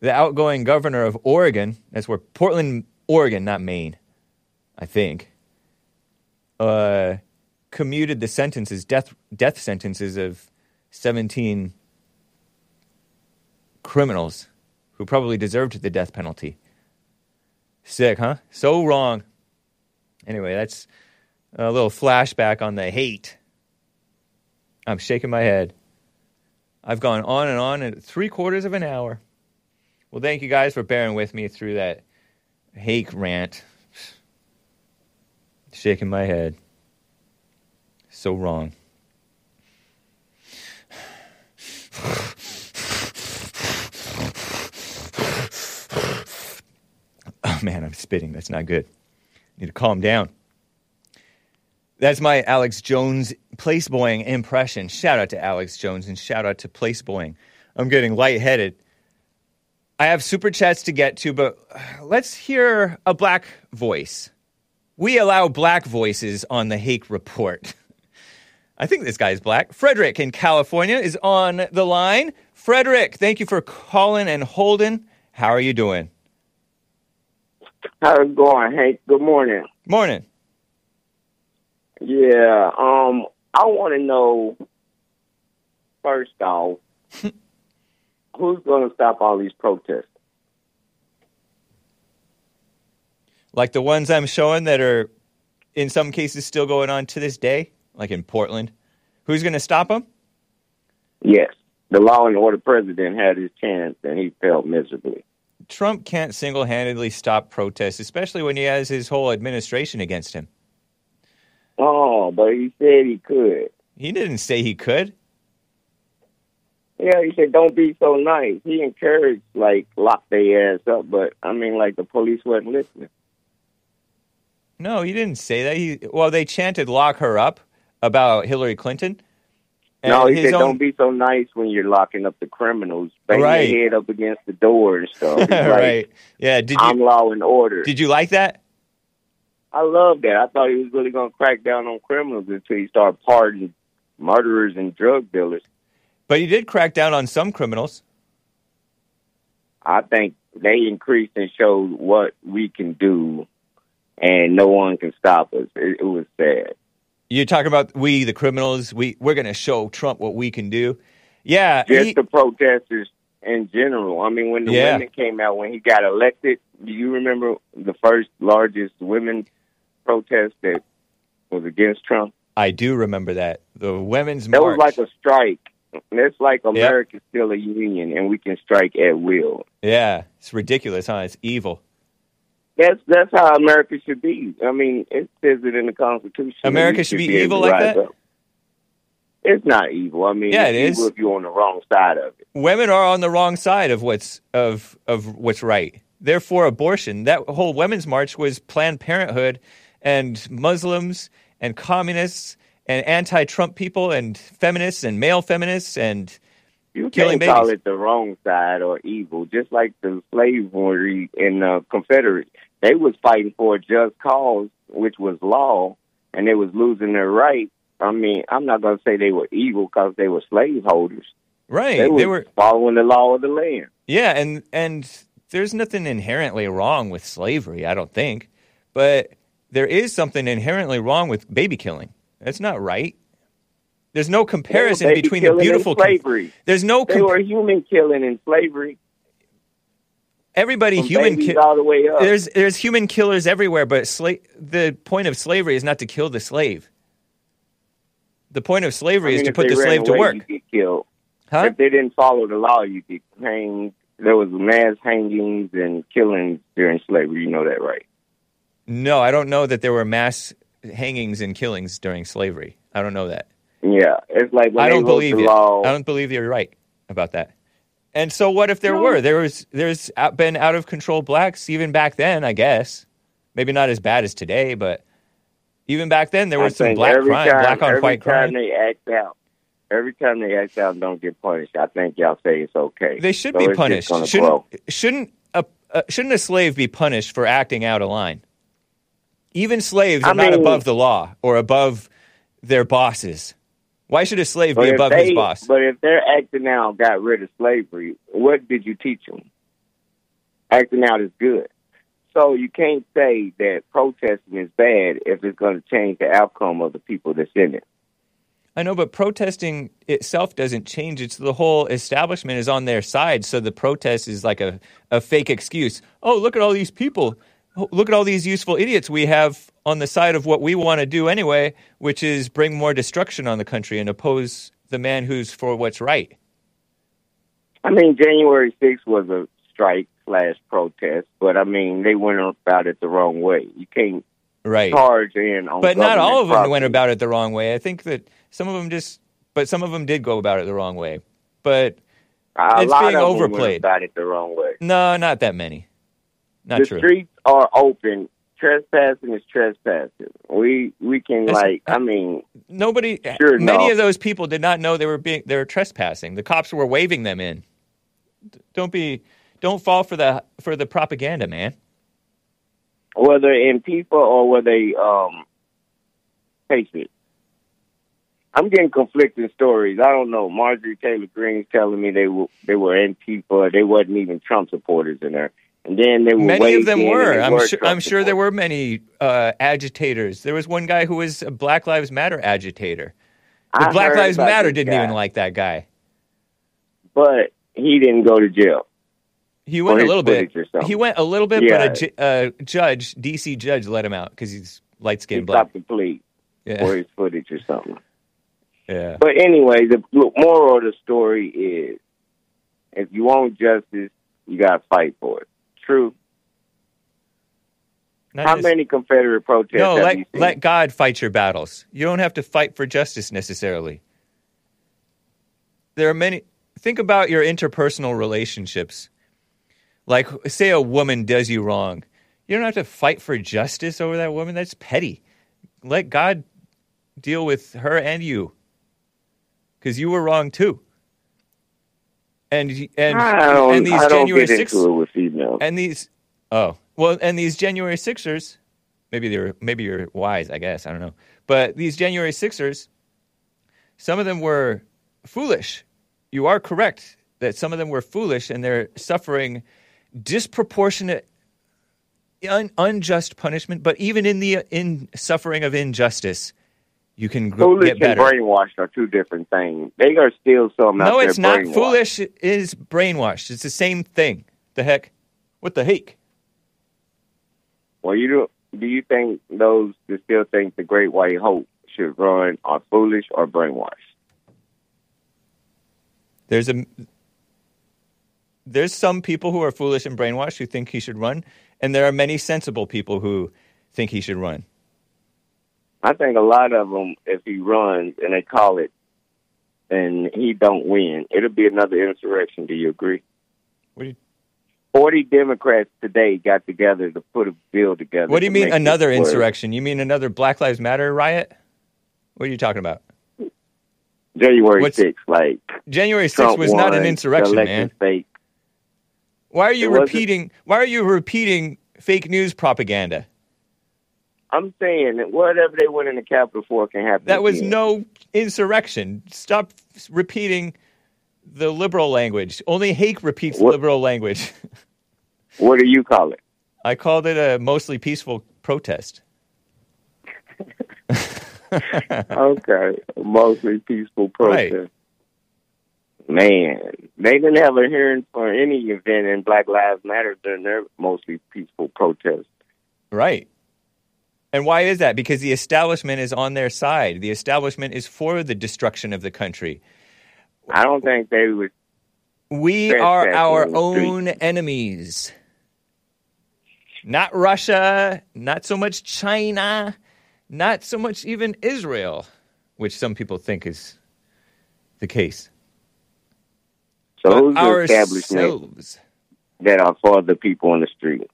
the outgoing governor of Oregon, that's where Portland, Oregon, not Maine, I think, uh, commuted the sentences, death, death sentences of 17 criminals who probably deserved the death penalty. Sick, huh? So wrong. Anyway, that's a little flashback on the hate. I'm shaking my head. I've gone on and on at three quarters of an hour. Well, thank you guys for bearing with me through that hate rant. Shaking my head. So wrong. Oh man, I'm spitting. That's not good. I Need to calm down. That's my Alex Jones placeboying impression. Shout out to Alex Jones and shout out to placeboying. I'm getting lightheaded. I have super chats to get to, but let's hear a black voice. We allow black voices on the Hake Report. I think this guy's black. Frederick in California is on the line. Frederick, thank you for calling and holding. How are you doing? How's it going, Hank? Good morning. Morning. Yeah, um, I want to know first off, who's going to stop all these protests? Like the ones I'm showing that are in some cases still going on to this day, like in Portland. Who's going to stop them? Yes, the law and order president had his chance and he failed miserably. Trump can't single handedly stop protests, especially when he has his whole administration against him. Oh, but he said he could. He didn't say he could. Yeah, he said don't be so nice. He encouraged like lock their ass up, but I mean like the police wasn't listening. No, he didn't say that. He well, they chanted "lock her up" about Hillary Clinton, no, And he his said, own- "Don't be so nice when you're locking up the criminals. Bang Right. your head up against the door and stuff. Like, right. Yeah. Did I'm you law and order. did you like that? I love that. I thought he was really going to crack down on criminals until he started pardoning murderers and drug dealers. But he did crack down on some criminals. I think they increased and showed what we can do, and no one can stop us. It, it was sad. You're talking about we, the criminals. We we're going to show Trump what we can do. Yeah. Just he- the protesters in general. I mean, when the Yeah. women came out when he got elected, do you remember the first largest women protest that was against Trump? I do remember that the women's That march. was like a strike. It's like America's still a union, and we can strike at will. yeah, it's ridiculous, huh? It's evil. That's that's how America should be. I mean, it says it in the Constitution. America we should be able evil like that? up. It's not evil. I mean, Yeah, it's it is. evil if you're on the wrong side of it. Women are on the wrong side of what's of of what's right. They're abortion. That whole women's march was Planned Parenthood and Muslims and communists and anti-Trump people and feminists and male feminists and You Killing can't call it the wrong side or evil. Just like the slavery in uh, the Confederate, they was fighting for a just cause, which was law, and they was losing their rights. I mean, I'm not going to say they were evil because they were slaveholders. right. They, They, were following the law of the land. yeah, and and there's nothing inherently wrong with slavery, I don't think, but there is something inherently wrong with baby killing. That's not right. There's no comparison between the and beautiful slavery. There's no They com- were human killing in slavery. Everybody human ki- all the way up. There's there's human killers everywhere, but sla- the point of slavery is not to kill the slave. The point of slavery I mean, is to put the slave to work. You get killed. Huh? If they didn't follow the law, you get hanged. There was mass hangings and killings during slavery. You know that, right? No, I don't know that there were mass hangings and killings during slavery. I don't know that. Yeah, it's like when I don't believe the you. law. I don't believe you're right about that. And so, what if there were? There was there's out- been out of control blacks even back then. I guess maybe not as bad as today, but even back then there I was some black crime, time, black on every white time crime. they act out, every time they act out don't get punished, I think y'all say it's okay. They should So be punished. Shouldn't grow. shouldn't a uh, shouldn't a slave be punished for acting out of line? Even slaves I are not mean- above the law or above their bosses. Why should a slave But be above they, his boss? But if they're acting out, got rid of slavery, what did you teach them? Acting out is good. So you can't say that protesting is bad if it's going to change the outcome of the people that's in it. I know, but protesting itself doesn't change. It's the whole establishment is on their side, so the protest is like a, a fake excuse. Oh, look at all these people. Look at all these useful idiots we have on the side of what we want to do anyway, which is bring more destruction on the country and oppose the man who's for what's right. I mean, January 6th was a strike slash protest, but I mean, they went about it the wrong way. You can't Right. charge in on But not all of them government went about it the wrong way. I think that some of them just, but some of them did go about it the wrong way. But A it's lot being of them overplayed. Went about it the wrong way. no, not that many. Not the true. streets are open. Trespassing is trespassing. We we can That's- like. I mean, Nobody, Sure, many no. of those people did not know they were being they were trespassing. The cops were waving them in. Don't be, don't fall for the for the propaganda, man. whether Antifa or whether they um Patriots. I'm getting conflicting stories. I don't know. Marjorie Taylor Greene's telling me they were they were Antifa. They wasn't even Trump supporters in there. And then they were Many of them were. I'm were sure. I'm sure there were many uh, agitators. There was one guy who was a Black Lives Matter agitator. The I Black Lives Matter didn't guy, even like that guy. but he didn't go to jail. He went a little bit. footage or something. He went a little bit, Yeah. but a ju- uh, judge, DC judge, let him out because he's light He skinned black. stopped the plea Yeah. for his footage or something. yeah. But anyway, the moral of the story is if you want justice, you got to fight for it. True. Not How just- many Confederate protests No, let let God fight your battles. You don't have to fight for justice necessarily. There are many. Think about your interpersonal relationships. Like, say a woman does you wrong, you don't have to fight for justice over that woman. That's petty. Let God deal with her and you. because you were wrong too. And and and these January get six into it with females. and these oh well and these January Sixers, maybe they're maybe you're wise, I guess I don't know, but these January Sixers, some of them were foolish. You are correct that some of them were foolish and they're suffering disproportionate, un, unjust punishment. But even in the in suffering of injustice, you can gr- Foolish get and brainwashed are two different things. They are still some no, it's not. Foolish is brainwashed. It's the same thing. The heck? What the heck? Well, you do. Do you think those that still think the Great White Hope should run are foolish or brainwashed? There's a there's some people who are foolish and brainwashed who think he should run, and there are many sensible people who think he should run. I think a lot of them, if he runs and they call it, and he don't win, it'll be another insurrection. Do you agree? What do you, Forty Democrats today got together to put a bill together. what do you mean another insurrection? You mean another Black Lives Matter riot? What are you talking about? January What's- 6th, like January 6th Trump was not an insurrection, man. fake. Why are you It wasn't- repeating why are you repeating fake news propaganda? I'm saying that whatever they went in the Capitol for can happen. That was again. no insurrection. Stop repeating the liberal language. Only Hake repeats What- liberal language. What do you call it? I called it a mostly peaceful protest. okay, mostly peaceful protest. Right. Man, they didn't have a hearing for any event in Black Lives Matter during their mostly peaceful protest. Right. And why is that? Because the establishment is on their side. The establishment is for the destruction of the country. I don't think they would. We are our the street. own enemies. Not Russia, not so much China, not so much even Israel, which some people think is the case. So But who's the establishment that are for the people on the street?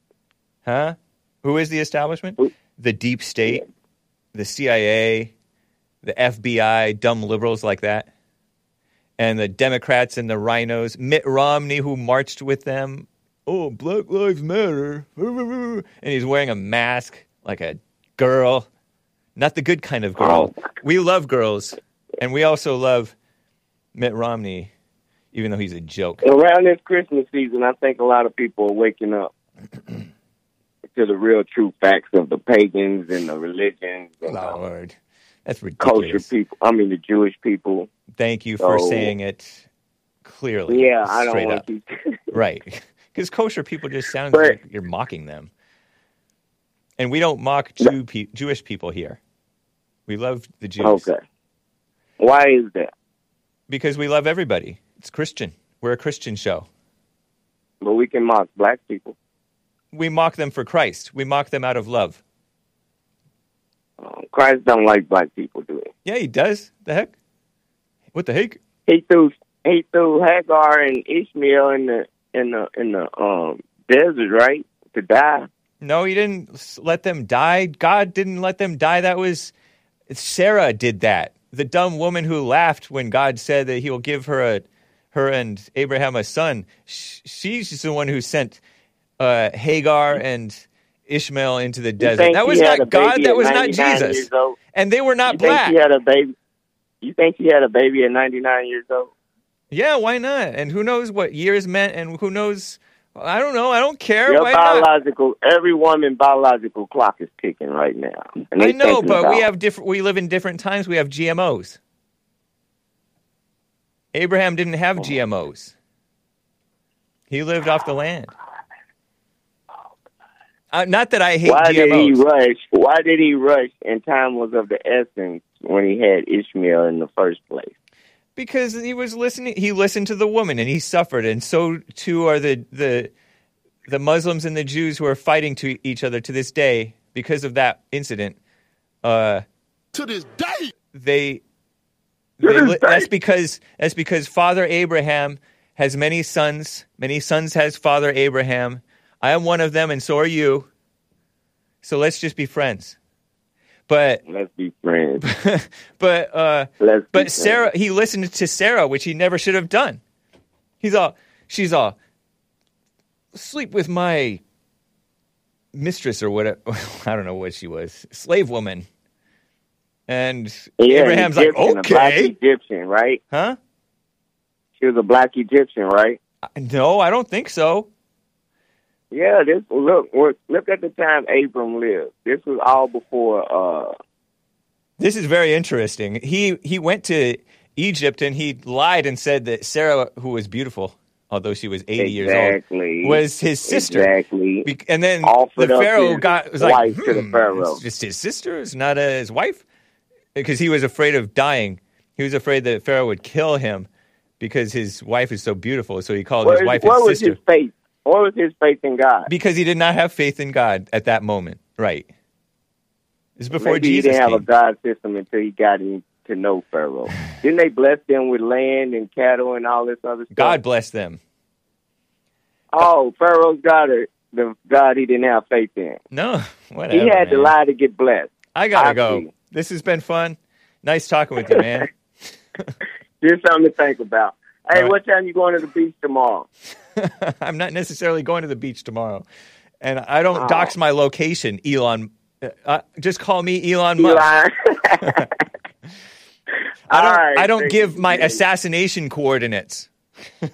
Huh? Who is the establishment? Who- The deep state, the CIA, the FBI, dumb liberals like that, and the Democrats and the RINOs, Mitt Romney, who marched with them. Oh, Black Lives Matter. And he's wearing a mask like a girl. Not the good kind of girl. Oh. We love girls, and we also love Mitt Romney, even though he's a joke. Around this Christmas season, I think a lot of people are waking up to the real true facts of the pagans and the religions and the That's culture ridiculous. people. I mean, the Jewish people. Thank you for So- saying it clearly. Yeah, I don't want to. Right. Because kosher people just sound But- like you're mocking them. And we don't mock Jew pe- Jewish people here. We love the Jews okay. Why is that? because we love everybody. It's Christian. We're a Christian show. But we can mock black people. We mock them for Christ. We mock them out of love. Um, Christ don't like black people, do he? Yeah, he does. The heck? What the heck? He threw he threw Hagar and Ishmael in the in the in the um desert, right, to die. No, he didn't let them die. God didn't let them die. That was Sarah did that. The dumb woman who laughed when God said that he will give her a her and Abraham a son. She's the one who sent uh, Hagar and Ishmael into the desert. That was not God. That was not Jesus. And they were not you black. think he had a baby? You think he had a baby at ninety nine years old? Yeah, why not? And who knows what years meant? And who knows? I don't know. I don't care. Your why not? biological, every woman biological clock is ticking right now. And I know, but we have different. We live in different times. We have GMOs. Abraham didn't Oh. have GMOs. He lived off the land. Uh, not that I hate Why did he rush? Why did he rush? And time was of the essence when he had Ishmael in the first place. because he was listening. He listened to the woman, and he suffered. And so too are the the the Muslims and the Jews who are fighting to each other to this day because of that incident. Uh, to this day. they, they this li- day. that's because that's because Father Abraham has many sons. Many sons has Father Abraham. I am one of them, and so are you. So let's just be friends. But Let's be friends. but uh, Let's but friends. Sarah, he listened to Sarah, which he never should have done. He's all, she's all, sleep with my mistress or whatever. I don't know what she was, slave woman. And Yeah, Abraham's like, Egyptian, a black okay, Egyptian, right? huh? She was a black Egyptian, right? No, I don't think so. Yeah, this look look at the time Abram lived. This was all before uh This is very interesting. He he went to Egypt and he lied and said that Sarah, who was beautiful, although she was eighty years old, was his sister. Exactly. Be- and then Offered the Pharaoh got was like, wife to the "Hmm, Pharaoh." It's just his sister, it's not uh, his wife, because he was afraid of dying. He was afraid that Pharaoh would kill him because his wife is so beautiful. So he called What, his wife what his was sister his faith? What was his faith in God? because he did not have faith in God at that moment. Right. This is before Maybe Jesus he didn't have a. God system until he got in to know Pharaoh. didn't they bless them with land and cattle and all this other stuff? God bless them. Oh, Pharaoh's God, or the God he didn't have faith in. No, whatever. He had to lie to get blessed. I gotta I go. see. This has been fun. Nice talking with you, man. Just something to think about. Hey, right. what time you going to the beach tomorrow? I'm not necessarily going to the beach tomorrow, and I don't Oh. dox my location, Elon. Uh, uh, just call me Elon Musk. Eli. I don't. Right, I don't give my assassination coordinates. I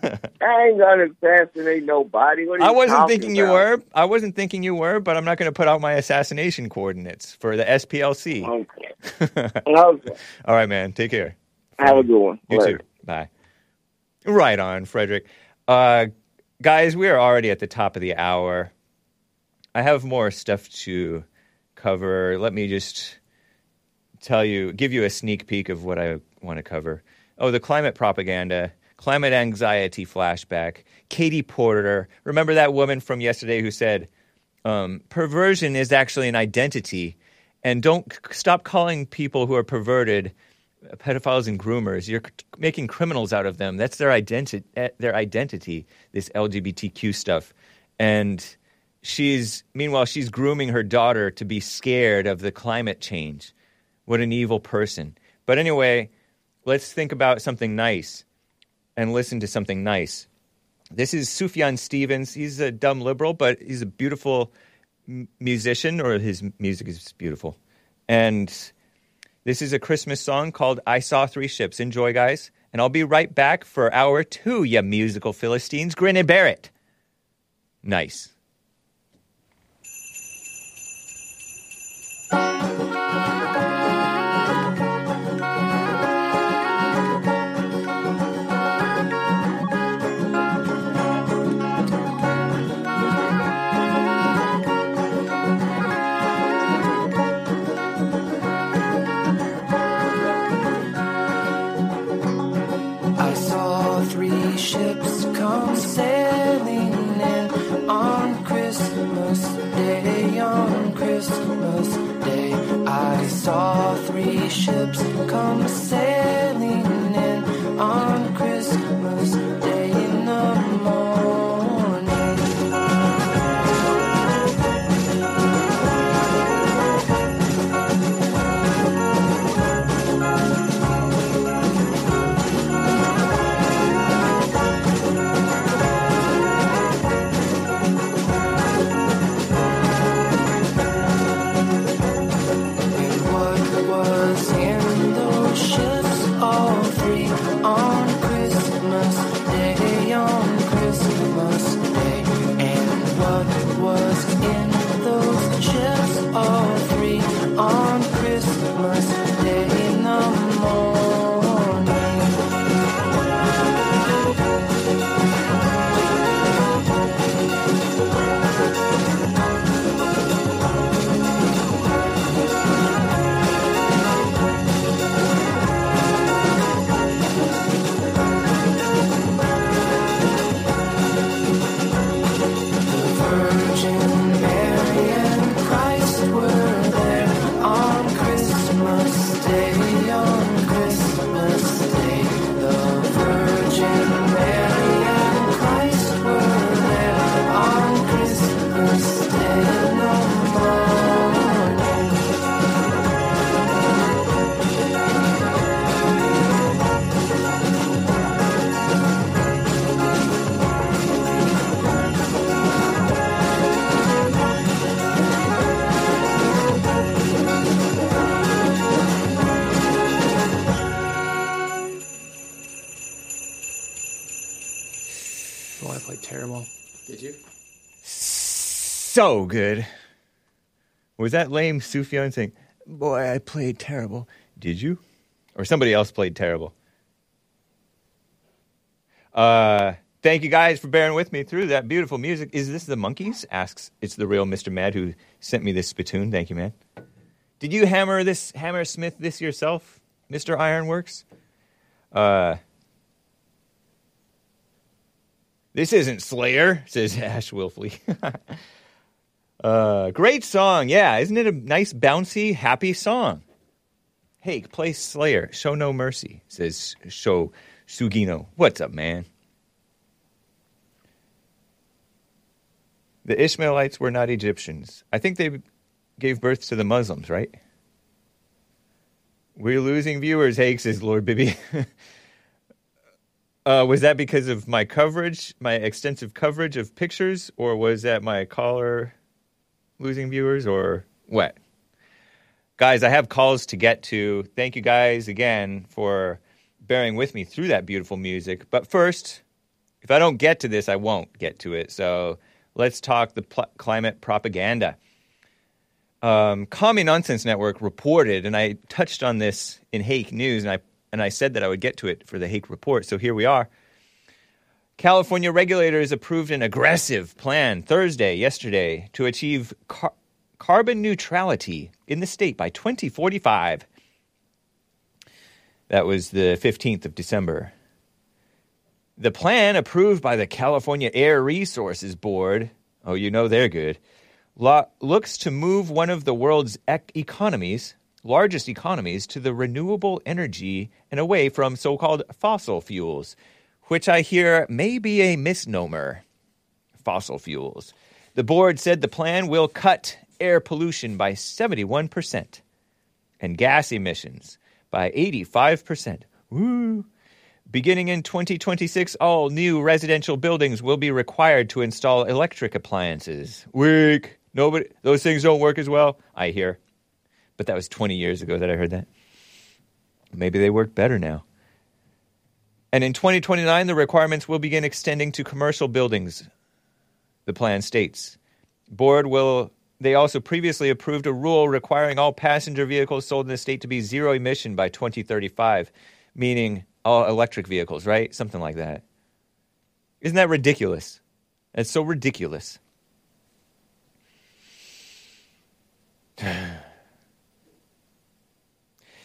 ain't gonna assassinate nobody. What are I wasn't thinking you were. I wasn't thinking you were, but I'm not going to put out my assassination coordinates for the SPLC. Okay. okay. All right, man. Take care. Have a good one. You Later. too. Bye. Right on, Frederick. Uh, guys, we are already at the top of the hour. I have more stuff to cover. Let me just tell you, give you a sneak peek of what I want to cover. Oh, the climate propaganda, climate anxiety flashback. Katie Porter. Remember that woman from yesterday who said, um, perversion is actually an identity. And don't stop calling people who are perverted pedophiles and groomers. You're making criminals out of them. That's their identity. Eh, their identity. This LGBTQ stuff, and she's meanwhile she's grooming her daughter to be scared of the climate change. What an evil person. But anyway, let's think about something nice and listen to something nice. This is Sufjan Stevens. He's a dumb liberal, but he's a beautiful musician, or his music is beautiful. And this is a Christmas song called I Saw Three Ships. Enjoy, guys. And I'll be right back for hour two, you musical Philistines. Grin and bear it. Nice. Three ships so good. Was that lame Sufjan saying, Boy, I played terrible? Did you? Or somebody else played terrible? Uh, thank you guys for bearing with me through that beautiful music. Is this the Monkeys? Asks, it's the real Mr. Mad who sent me this spittoon. Thank you, man. Did you hammer this, hammer Smith this yourself, Mr. Ironworks? Uh, this isn't Slayer, says Ash Wilfley. uh, great song. Yeah, isn't it a nice, bouncy, happy song? Hey, play Slayer. Show no mercy, says Show Sugino. What's up, man? The Ishmaelites were not Egyptians. I think they gave birth to the Muslims, right? We're losing viewers, Hake, says Lord Bibby. uh, was that because of my coverage, my extensive coverage of pictures, or was that my caller losing viewers, or what? Guys, I have calls to get to. Thank you guys again for bearing with me through that beautiful music. But first, if I don't get to this, I won't get to it. So let's talk the pl- climate propaganda. Um, Commie Nonsense Network reported, and I touched on this in Hake News, and I and I said that I would get to it for the Hake report. So here we are. California regulators approved an aggressive plan Thursday, yesterday, to achieve car- carbon neutrality in the state by 2045. That was the 15th of December. The plan approved by the California Air Resources Board, oh, you know they're good, lo- looks to move one of the world's ec- economies, largest economies, to the renewable energy and away from so called fossil fuels, which I hear may be a misnomer. Fossil fuels. The board said the plan will cut air pollution by 71% and gas emissions by 85%. Woo! Beginning in 2026, all new residential buildings will be required to install electric appliances. Weak. Nobody, those things don't work as well, I hear. But that was 20 years ago that I heard that. Maybe they work better now. And in 2029, the requirements will begin extending to commercial buildings, the plan states. Board will they also previously approved a rule requiring all passenger vehicles sold in the state to be zero emission by 2035, meaning all electric vehicles, right? Something like that. Isn't that ridiculous? That's so ridiculous.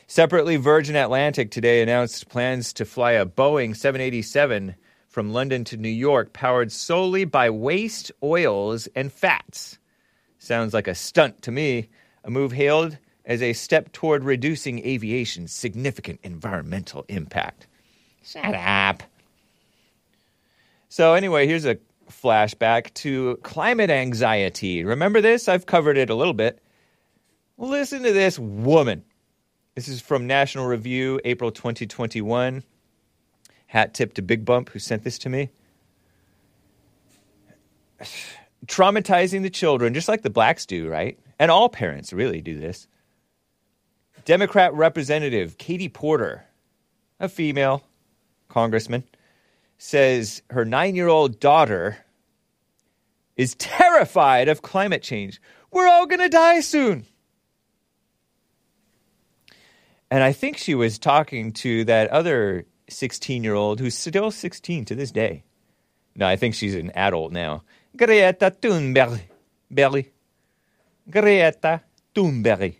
Separately, Virgin Atlantic today announced plans to fly a Boeing 787 from London to New York powered solely by waste oils and fats. Sounds like a stunt to me, a move hailed as a step toward reducing aviation's significant environmental impact. Shut up. So, anyway, here's a flashback to climate anxiety. Remember this? I've covered it a little bit. Listen to this woman. This is from National Review, April 2021. Hat tip to Big Bump, who sent this to me. Traumatizing the children, just like the blacks do, right? And all parents really do this. Democrat Representative Katie Porter, a female congressman, says her nine year old daughter is terrified of climate change. We're all going to die soon. And I think she was talking to that other 16 year old who's still 16 to this day. No, I think she's an adult now. Greta Thunberg. Berry. Greta Thunberg.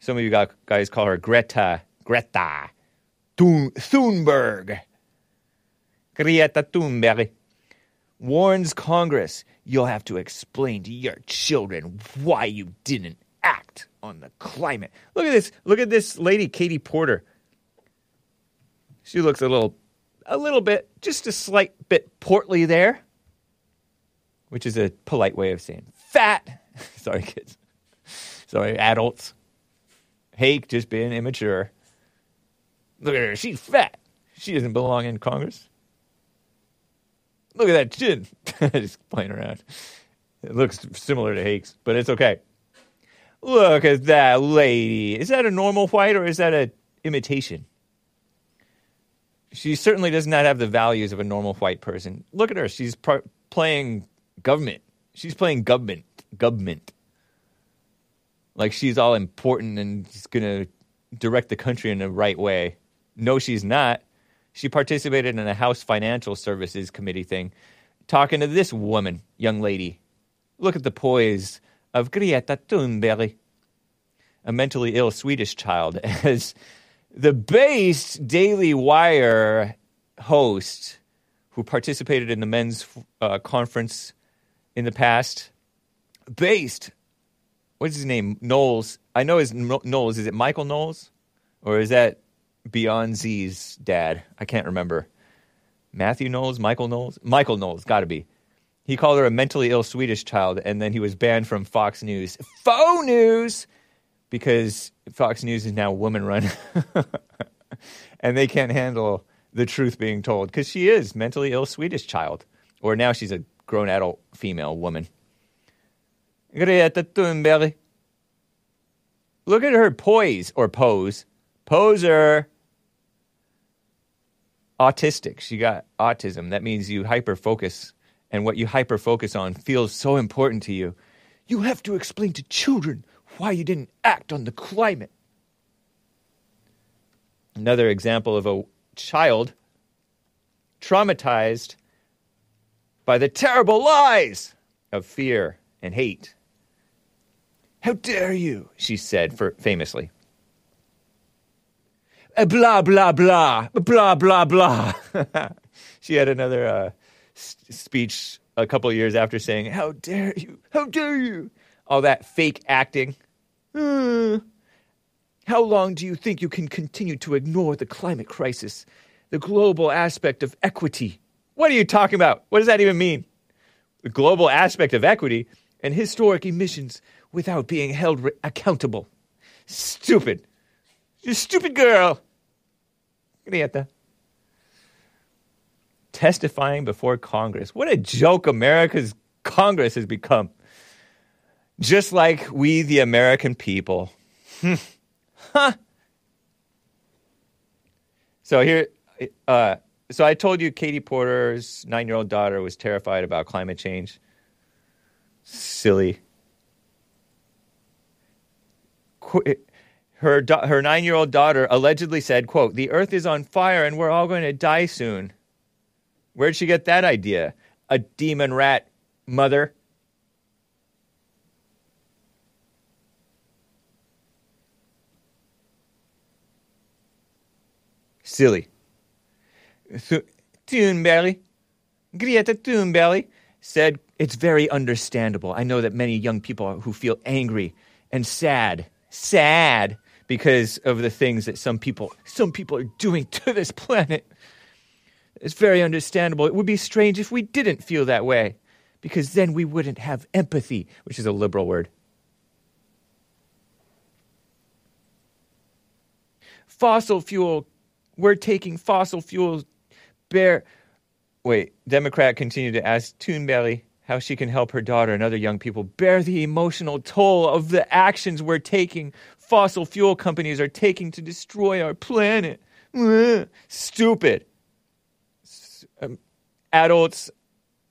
Some of you guys call her Greta. Greta Thun- Thunberg. Greta Thunberg warns Congress you'll have to explain to your children why you didn't act on the climate. Look at this. Look at this lady, Katie Porter. She looks a little, a little bit, just a slight bit portly there, which is a polite way of saying fat. Sorry, kids. Sorry, adults. Hake just being immature. Look at her. She's fat. She doesn't belong in Congress. Look at that chin. just playing around. It looks similar to Hake's, but it's okay. Look at that lady. Is that a normal white or is that an imitation? She certainly does not have the values of a normal white person. Look at her. She's pr- playing government She's playing government, government. Like she's all important and she's going to direct the country in the right way. No, she's not. She participated in a House Financial Services Committee thing, talking to this woman, young lady. Look at the poise of Greta Thunberg, a mentally ill Swedish child, as the based Daily Wire host who participated in the men's uh, conference in the past. Based, what's his name? Knowles. I know his Knowles. Is it Michael Knowles? Or is that Beyoncé's dad? I can't remember. Matthew Knowles? Michael Knowles? Michael Knowles, gotta be. He called her a mentally ill Swedish child, and then he was banned from Fox News. Faux news! Because Fox News is now woman run. and they can't handle the truth being told because she is mentally ill Swedish child, or now she's a grown adult female woman. Greta Thunberg. Look at her poise or pose. Poser. Autistic. She got autism. That means you hyper focus, and what you hyper focus on feels so important to you. You have to explain to children why you didn't act on the climate. Another example of a child traumatized by the terrible lies of fear and hate. How dare you, she said for, famously. Blah, blah, blah, blah, blah, blah. she had another uh, speech a couple years after saying, How dare you, how dare you. All that fake acting. Hmm. How long do you think you can continue to ignore the climate crisis, the global aspect of equity? What are you talking about? What does that even mean? The global aspect of equity and historic emissions without being held re- accountable. Stupid. You stupid girl. Greta. Testifying before Congress. What a joke America's Congress has become. Just like we, the American people. huh. So here, uh, so I told you Katie Porter's nine-year-old daughter was terrified about climate change. Silly. Qu- Her da- her nine-year-old daughter allegedly said, "quote The Earth is on fire and we're all going to die soon." Where'd she get that idea? A demon rat mother. Silly. Thu- Thunberg, Greta Thunberg said, It's very understandable. I know that many young people who feel angry and sad, sad because of the things that some people, some people are doing to this planet. It's very understandable. It would be strange if we didn't feel that way because then we wouldn't have empathy, which is a liberal word. Fossil fuel, we're taking fossil fuels bear. Wait, Democrat continued to ask Thunberg how she can help her daughter and other young people bear the emotional toll of the actions we're taking, fossil fuel companies are taking to destroy our planet. Stupid. Adults,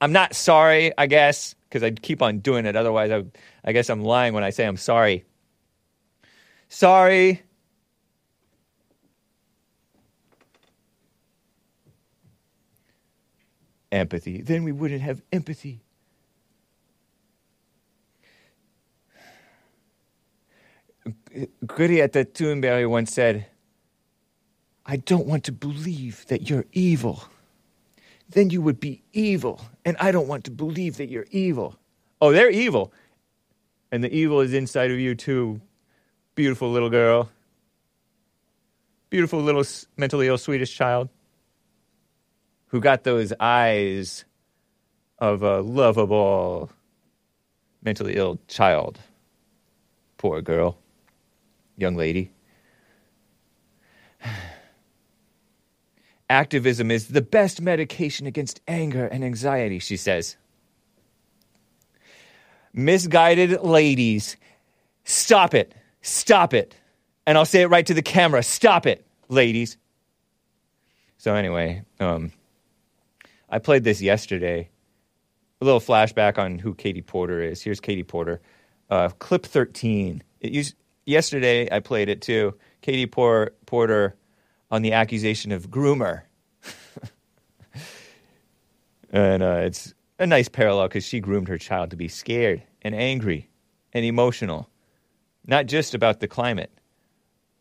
I'm not sorry, I guess, because I keep on doing it. Otherwise, I, I guess I'm lying when I say I'm sorry. Sorry. empathy. Then we wouldn't have empathy. Greta Thunberg once said, I don't want to believe that you're evil. Then you would be evil. And I don't want to believe that you're evil. Oh, they're evil. And the evil is inside of you, too. Beautiful little girl. Beautiful little mentally ill Swedish child who got those eyes of a lovable, mentally ill child. Poor girl, young lady. Activism is the best medication against anger and anxiety, she says. Misguided ladies, stop it. Stop it. And I'll say it right to the camera. Stop it, ladies. So, anyway, um, I played this yesterday, a little flashback on who Katie Porter is. Here's Katie Porter, uh, clip 13. It used, yesterday I played it too. Katie Por- Porter on the accusation of groomer. and uh, it's a nice parallel because she groomed her child to be scared and angry and emotional, not just about the climate,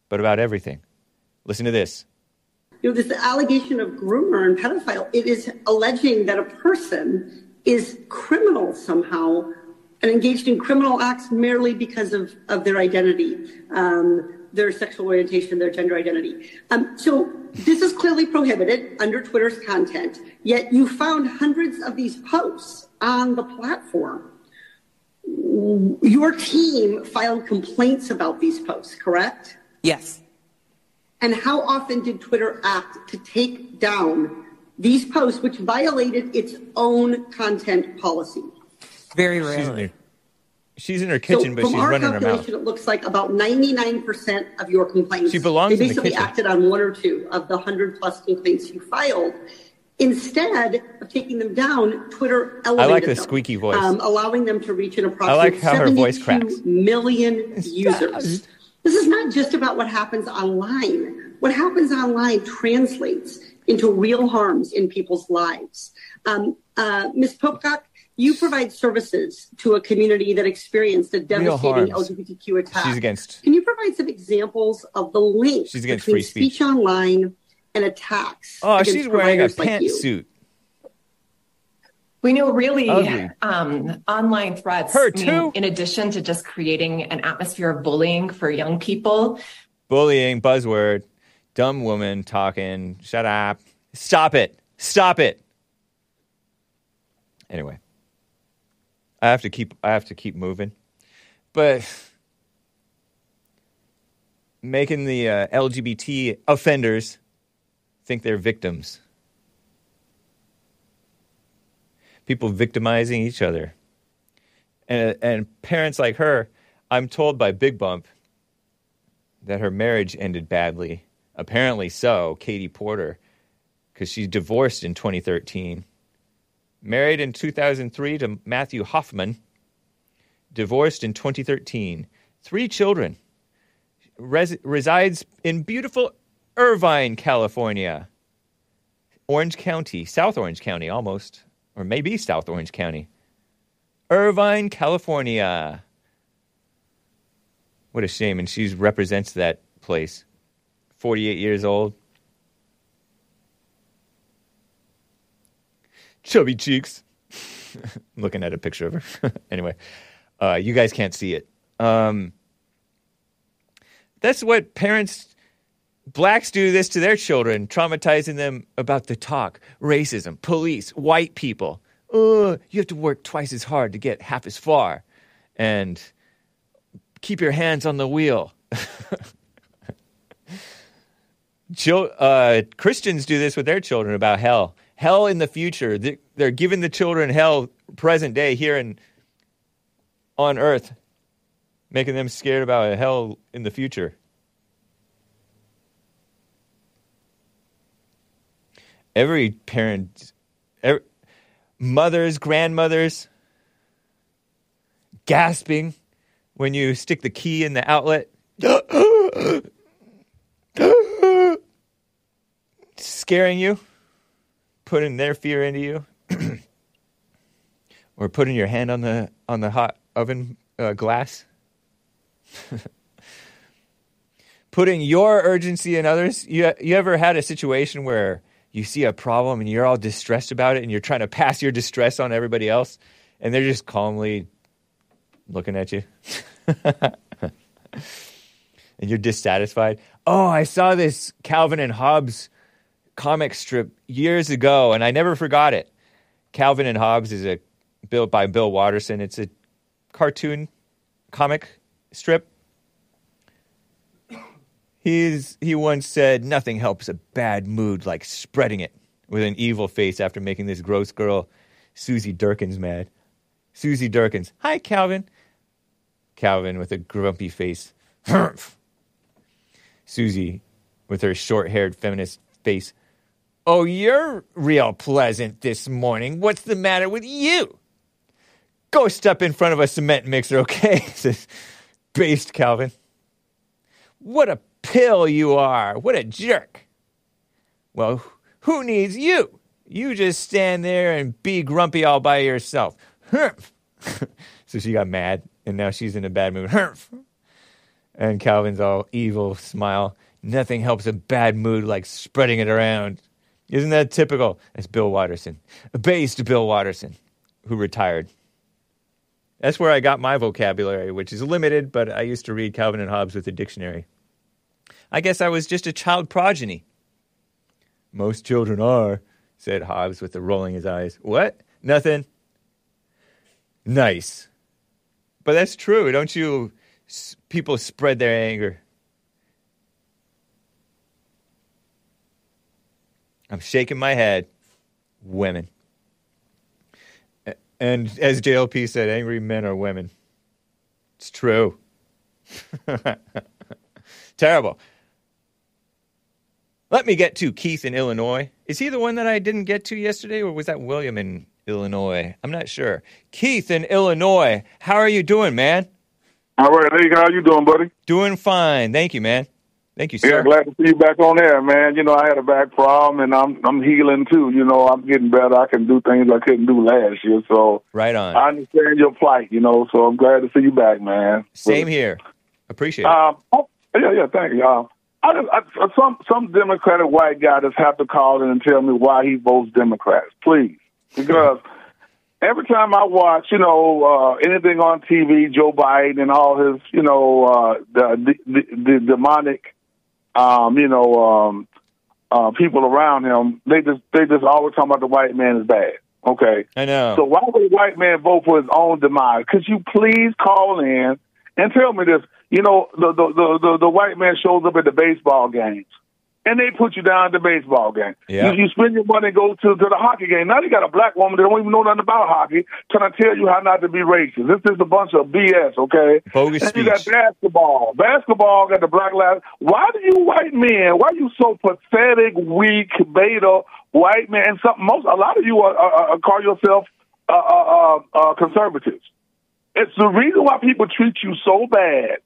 but about everything. Listen to this. you know, this allegation of groomer and pedophile, it is alleging that a person is criminal somehow and engaged in criminal acts merely because of, of their identity, um, their sexual orientation, their gender identity. Um, so this is clearly prohibited under Twitter's content, yet you found hundreds of these posts on the platform. Your team filed complaints about these posts, correct? Yes. And how often did Twitter act to take down these posts, which violated its own content policy? Very She's in rarely. She's in her kitchen, so but she's running her mouth. it looks like about 99% of your complaints. She belongs They in the basically kitchen. acted on one or two of the 100 plus complaints you filed. Instead of taking them down, Twitter elevated like the them, squeaky voice. um, allowing them to reach an I like approximate how her voice cracks. million users. This is not just about what happens online. What happens online translates into real harms in people's lives. Um, uh, Ms. Popcock, you provide services to a community that experienced a devastating. LGBTQ attack. She's against. Can you provide some examples of the link She's against between free speech. online and attacks? Oh, she's wearing a providers like pantsuit. We know really um, online threats. Her I mean, too? in addition to just creating an atmosphere of bullying for young people, Bullying, buzzword, dumb woman talking, shut up. Stop it. Stop it. Anyway. I have to keep I have to keep moving. But making the uh, LGBT offenders think they're victims. People victimizing each other. And and parents like her, I'm told by Big Bump that her marriage ended badly. Apparently so, Katie Porter, because she divorced in 2013. Married in 2003 to Matthew Hoffman. Divorced in 2013. Three children. Res- resides in beautiful Irvine, California. Orange County, South Orange County almost, or maybe South Orange County. Irvine, California. What a shame. And she represents that place. 48 years old. Chubby cheeks. Looking at a picture of her. anyway, uh, you guys can't see it. Um, that's what parents, blacks do this to their children, traumatizing them about the talk, racism, police, white people. Oh, you have to work twice as hard to get half as far. And keep your hands on the wheel. Uh, Christians do this with their children about hell. Hell in the future. They- They're giving the children hell present day here on earth, making them scared about hell in the future. Every parent, every, mothers, grandmothers, gasping when you stick the key in the outlet. Scaring you, putting their fear into you, or putting your hand on the on the hot oven uh, glass. putting your urgency in others. You you ever had a situation where you see a problem and you're all distressed about it and you're trying to pass your distress on everybody else and they're just calmly looking at you. and you're dissatisfied. Oh, I saw this Calvin and Hobbes comic strip years ago and I never forgot it. Calvin and Hobbes is a built by Bill Watterson. It's a cartoon comic strip. He's he once said nothing helps a bad mood like spreading it with an evil face after making this gross girl Susie Derkins mad. Susie Derkins. Hi Calvin. Calvin with a grumpy face. Susie with her short-haired feminist face. Oh, you're real pleasant this morning. What's the matter with you? Go step in front of a cement mixer, okay? says based Calvin. What a pill you are. What a jerk. Well, who needs you? You just stand there and be grumpy all by yourself. Humph. so she got mad, and now she's in a bad mood. Humph. And Calvin's all evil smile. Nothing helps a bad mood like spreading it around. Isn't that typical? That's Bill Watterson. A based Bill Watterson, who retired. That's where I got my vocabulary, which is limited, but I used to read Calvin and Hobbes with a dictionary. I guess I was just a child progeny. Most children are, said Hobbes with a rolling his eyes. What? Nothing. Nice. But that's true, don't you? People spread their anger. I'm shaking my head. Women. And as JLP said, angry men are women. It's true. Terrible. Let me get to Keith in Illinois. Is he the one that I didn't get to yesterday, or was that William in Illinois? I'm not sure. Keith in Illinois, how are you doing, man? All right, Lee, how are you doing, buddy? Doing fine. Thank you, man. Thank you, Yeah, sir. glad to see you back on air, man. You know, I had a back problem, and I'm I'm healing too. You know, I'm getting better. I can do things I couldn't do last year, so Right on. I understand your plight. You know, so I'm glad to see you back, man. Same here. Appreciate it. Um, oh, yeah, yeah, thank you. Um, I, I, some some Democratic white guy just have to call in and tell me why he votes Democrats, please, because every time I watch, you know, uh, anything on TV, Joe Biden and all his, you know, uh, the, the, the demonic, um, you know, um, uh, people around him, they just they just always talking about the white man is bad. Okay. I know. So why would a white man vote for his own demise? Could you please call in and tell me this? You know, the the the, the, the white man shows up at the baseball games. And they put you down at the baseball game. Yeah. You, you spend your money and go to, to the hockey game. Now you got a black woman that don't even know nothing about hockey trying to tell you how not to be racist. This is a bunch of BS, okay? Bogus and you got basketball. Basketball got the black lives. Why do you white men? Why are you so pathetic, weak, beta white men? And some, most, a lot of you are, are, are call yourself uh, uh, uh, uh, conservatives. It's the reason why people treat you so bad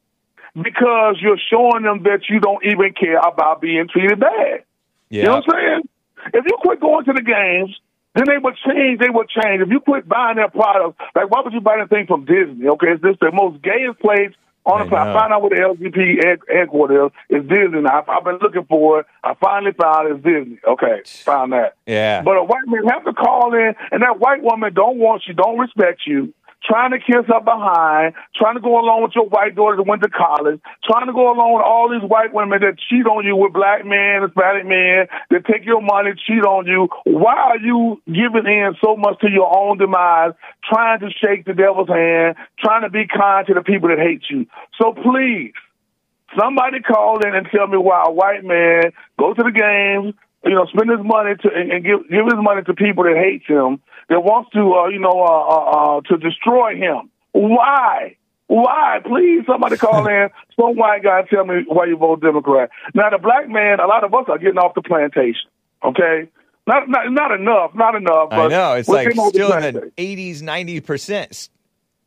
because you're showing them that you don't even care about being treated bad. yeah. You know what I'm saying? If you quit going to the games, then they would change. They would change. If you quit buying their products, like why would you buy anything from Disney? Okay, it's this the most gayest place on the planet. Find out where the LGBT head- headquarters is. It's Disney. I've, I've been looking for it. I finally found it's Disney. Okay, found that. Yeah. But a white man have to call in, and that white woman don't want you, don't respect you, trying to kiss her behind, trying to go along with your white daughter that went to college, trying to go along with all these white women that cheat on you with black men, Hispanic men, that take your money, cheat on you. Why are you giving in so much to your own demise, trying to shake the devil's hand, trying to be kind to the people that hate you? So please, Somebody call in and tell me why a white man go to the games, you know, spend his money to and, and give give his money to people that hate him, that wants to, uh, you know, uh, uh, uh, to destroy him. Why? Why? Please, somebody call in. Some white guy tell me why you vote Democrat. Now, the black man, a lot of us are getting off the plantation. Okay, not not not enough, not enough. I But know. It's like still in the 80s, 90%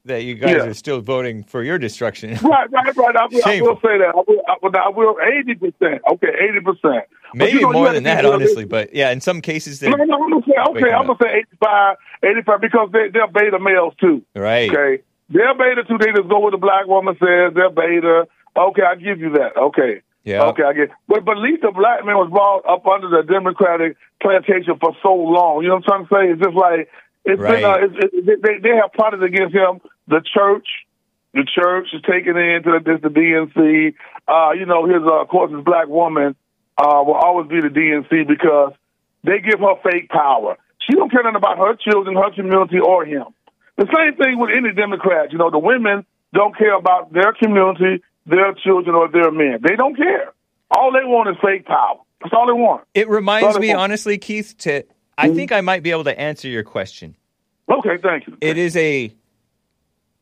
that you guys Yeah. are still voting for your destruction. Right, right, right. I will, I will say that. I will, I will, I will 80%. Okay, 80%. But Maybe you know, more than that, honestly. But yeah, in some cases, they No, no, I'm gonna say okay. I'm gonna say 85, 85 because they, they're beta males too. right. Okay, they're beta too. They just go what the black woman says. They're beta. Okay, I give you that. Okay. Yeah. Okay, I get. But but at least the black man was brought up under the Democratic plantation for so long. You know what I'm trying to say? It's just like it's been. Uh, it's, it, they they have plotted against him. The church, the church is taking into the, the DNC. Uh, you know, his uh, of course his black woman uh, will always be the DNC because they give her fake power. She don't care nothing about her children, her community, or him. The same thing with any Democrat. You know, the women don't care about their community, their children, or their men. They don't care. All they want is fake power. That's all they want. It reminds me, Paul. honestly, Keith, to I think I might be able to answer your question. Okay, thank you. It is a,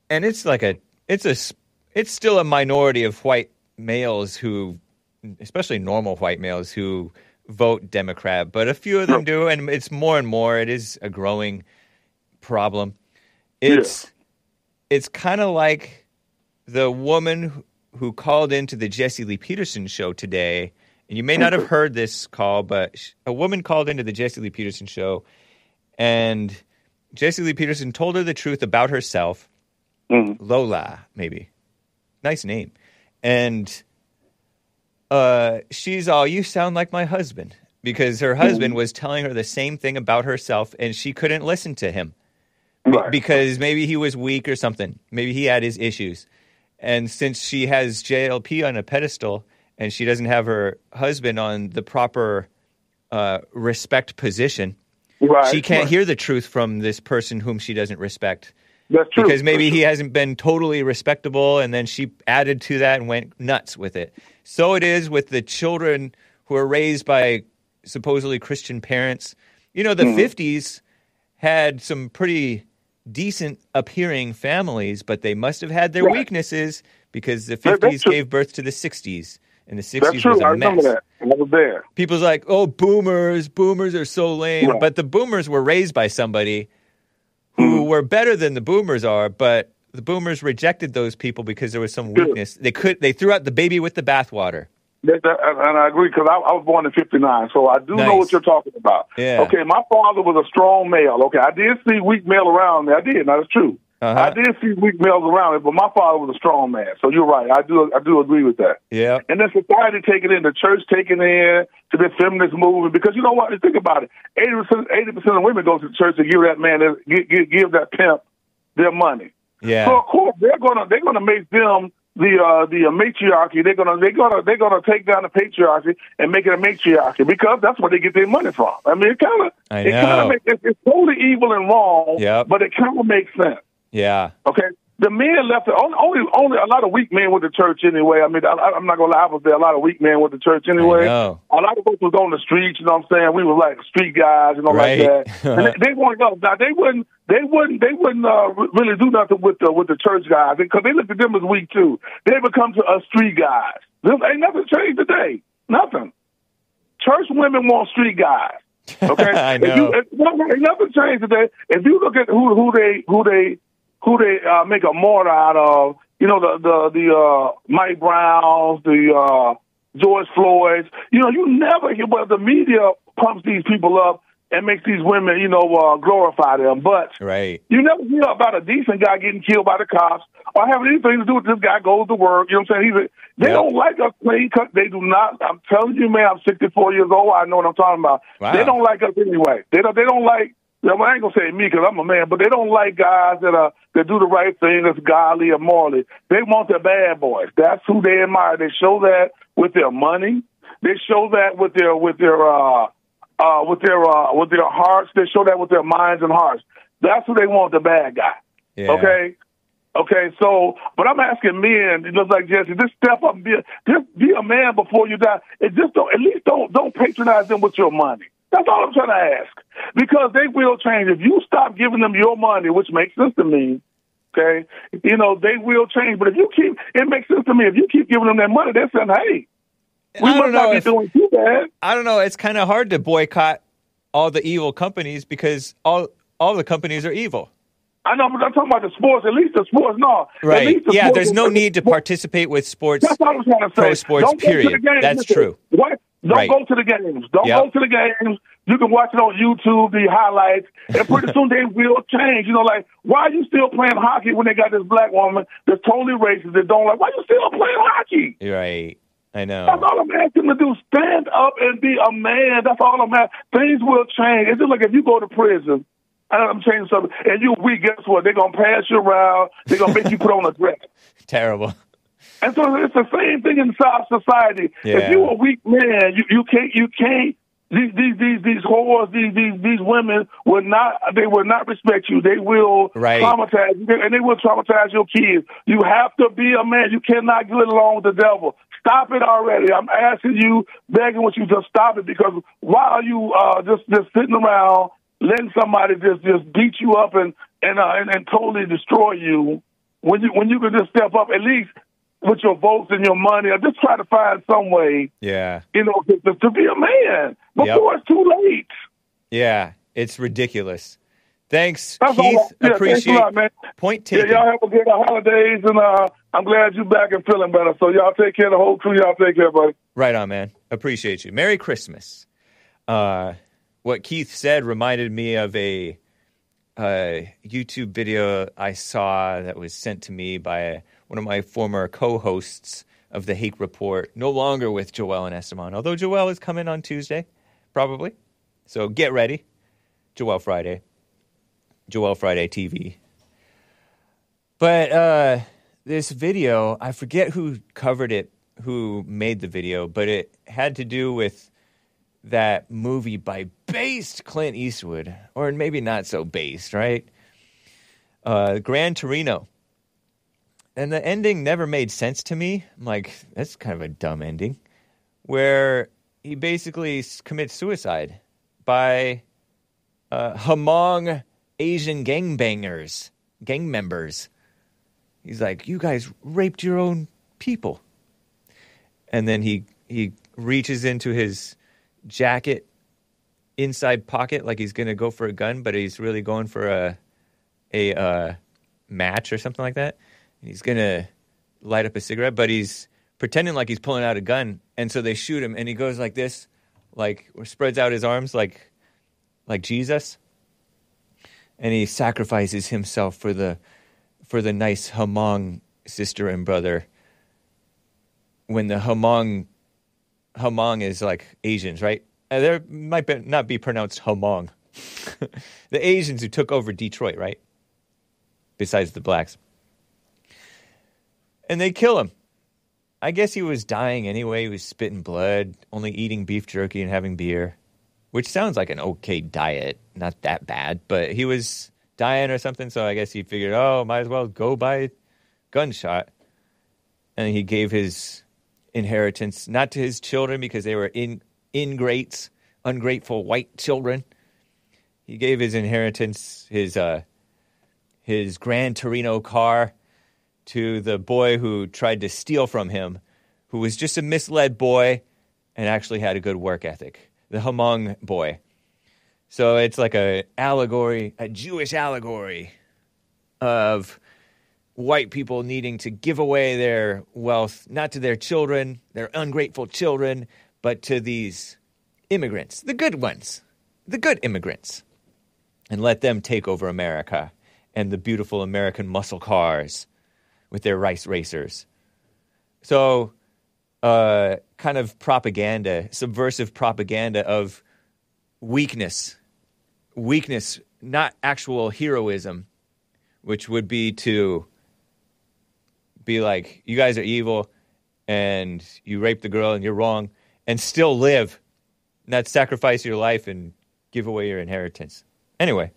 and it's like a, it's a, it's still a minority of white males who, especially normal white males who vote Democrat, but a few of them do, and it's more and more. It is a growing problem. It's it's kind of like the woman who- called into the Jesse Lee Peterson show today. And you may not have mm-hmm. heard this call, but a woman called into the Jesse Lee Peterson show, and Jesse Lee Peterson told her the truth about herself. Mm-hmm. Lola, maybe. Nice name. And uh, she's all, You sound like my husband. Because her husband was telling her the same thing about herself, and she couldn't listen to him Be- because maybe he was weak or something. Maybe he had his issues. And since she has JLP on a pedestal and she doesn't have her husband on the proper uh, respect position, Right, she can't right. hear the truth from this person whom she doesn't respect. That's true. Because maybe he hasn't been totally respectable, and then she added to that and went nuts with it. So it is with the children who are raised by supposedly Christian parents. You know, the Mhm. 50s had some pretty decent appearing families, but they must have had their Right. weaknesses because the 50s true. gave birth to the 60s, and the 60s That's true. was a I remember mess. that. I was there. People's like, oh, boomers, boomers are so lame. Right. But the boomers were raised by somebody who Hmm. were better than the boomers are, but the boomers rejected those people because there was some weakness. They could they threw out the baby with the bathwater. And I agree because I, I was born in '59, so I do know what you're talking about. Yeah. Okay, my father was a strong male. Okay, I did see weak male around me. I did. Now that's true. Uh-huh. I did see weak males around me, but my father was a strong man. So you're right. I do. I do agree with that. Yeah. And then society taking in, the church taking in to the feminist movement because you know what? Think about it. Eighty percent, eighty percent of women go to church to give that man, give, give, give that pimp their money. Yeah. So of course they're gonna they're gonna make them the uh, the uh, matriarchy. They're gonna they're gonna they're gonna take down the patriarchy and make it a matriarchy because that's where they get their money from. I mean, it kind of it kind of makes it's, it's totally evil and wrong. Yep. But it kind of makes sense. Yeah. Okay. The men left. Only, only, only a lot of weak men with the church anyway. I mean, I, I'm not gonna lie. I was there. A lot of weak men with the church anyway. A lot of us was on the streets. You know what I'm saying? We were like street guys. You know, Right. like that. and they, they weren't. no, Now they wouldn't. They wouldn't. They wouldn't uh, really do nothing with the with the church guys because they looked at them as weak too. They become to us street guys. This ain't nothing changed today. Nothing. Church women want street guys. Okay, I If you, know. if, no, ain't nothing changed today. If you look at who who they who they who they uh, make a martyr out of, you know the the the uh, Mike Browns, the uh, George Floyd's. You know, you never hear. Well, the media pumps these people up and makes these women, you know, uh, glorify them, but. Right. You never hear about a decent guy getting killed by the cops or having anything to do with this guy goes to work. You know what I'm saying? He's a, they Yep. don't like us clean cut. They do not. I'm telling you, man. I'm 64 years old. I know what I'm talking about. Wow. They don't like us anyway. They don't. They don't like. Well, I ain't gonna say me because I'm a man, but they don't like guys that are that do the right thing, that's godly or morally. They want the bad boys. That's who they admire. They show that with their money. They show that with their with their uh uh with their uh with their hearts. They show that with their minds and hearts. That's who they want, the bad guy. Yeah. Okay. Okay, so, but I'm asking men, it looks like Jesse, just step up and be a, just be a man before you die. And just don't, at least don't, don't patronize them with your money. That's all I'm trying to ask. Because they will change. If you stop giving them your money, which makes sense to me, okay, you know, they will change. But if you keep, it makes sense to me. If you keep giving them that money, they're saying, hey, we I must don't be if- doing too bad. I don't know. It's kind of hard to boycott all the evil companies because all all the companies are evil. I know, but I'm talking about the sports. At least the sports, no. At Right. least the Yeah, there's no need to participate with sports. That's all I was trying to say. Pro sports, Don't go to period. That's Listen, true. What? Don't Right. go to the games. Don't Yep. go to the games. You can watch it on YouTube, the highlights, and pretty soon they will change. You know, like why are you still playing hockey when they got this black woman that's totally racist that don't like? Why are you still playing hockey? Right. I know. That's all I'm asking to do. Stand up and be a man. That's all I'm asking. Things will change. It's just like if you go to prison. and I'm changing something, and you weak. Guess what? They're gonna pass you around. They're gonna make you put on a dress. Terrible. And so it's the same thing in South society. Yeah. If you're a weak man, you, you can't you can't these these these these whores, these these these women will not they will not respect you. They will Right. traumatize you and they will traumatize your kids. You have to be a man. You cannot get along with the devil. Stop it already. I'm asking you, begging with you to stop it because while you uh just just sitting around letting somebody just just beat you up and and uh, and, and totally destroy you, when you when you can just step up at least with your votes and your money, or just try to find some way, Yeah. you know, to, to, be a man before it's too late. Yeah. It's ridiculous. Thanks, That's all. Keith. Yeah, thanks a Appreciate lot, man. point Yeah, taken. y'all have a good holidays, and uh, I'm glad you're back and feeling better. So y'all take care of the whole crew. Y'all take care, buddy. Right on, man. Appreciate you. Merry Christmas. Uh, what Keith said reminded me of a, uh YouTube video I saw that was sent to me by one of my former co-hosts of the Hake Report, no longer with Joel and Esteban, although Joel is coming on Tuesday, probably. So get ready. Joel Friday. Joel Friday TV. But uh, this video, I forget who covered it, who made the video, but it had to do with that movie by based Clint Eastwood, or maybe not so based, right? Uh, Gran Torino. And the ending never made sense to me. I'm like, that's kind of a dumb ending, where he basically commits suicide by uh, Hmong Asian gangbangers, gang members. He's like, you guys raped your own people. And then he he reaches into his jacket inside pocket like he's gonna go for a gun, but he's really going for a a uh, match or something like that. He's gonna light up a cigarette, but he's pretending like he's pulling out a gun, and so they shoot him, and he goes like this, like spreads out his arms like like Jesus, and he sacrifices himself for the for the nice Hmong sister and brother. When the Hmong Hmong is like Asians, right? Uh, there might be, not be pronounced Hmong. the Asians who took over Detroit, right? Besides the blacks. And they kill him. I guess he was dying anyway. He was spitting blood, only eating beef jerky and having beer, which sounds like an okay diet. Not that bad, but he was dying or something. So I guess he figured, oh, might as well go by gunshot. And he gave his inheritance not to his children because they were in, ingrates, ungrateful white children. He gave his inheritance, his uh, his Gran Torino car, to the boy who tried to steal from him, who was just a misled boy and actually had a good work ethic. The Hmong boy. So it's like a allegory, a Jewish allegory of white people needing to give away their wealth, not to their children, their ungrateful children, but to these immigrants, the good ones, the good immigrants, and let them take over America and the beautiful American muscle cars with their rice racers. So, uh, kind of propaganda, subversive propaganda of weakness, weakness, not actual heroism, which would be to be like, you guys are evil and you raped the girl and you're wrong, and still live, not sacrifice your life and give away your inheritance. Anyway,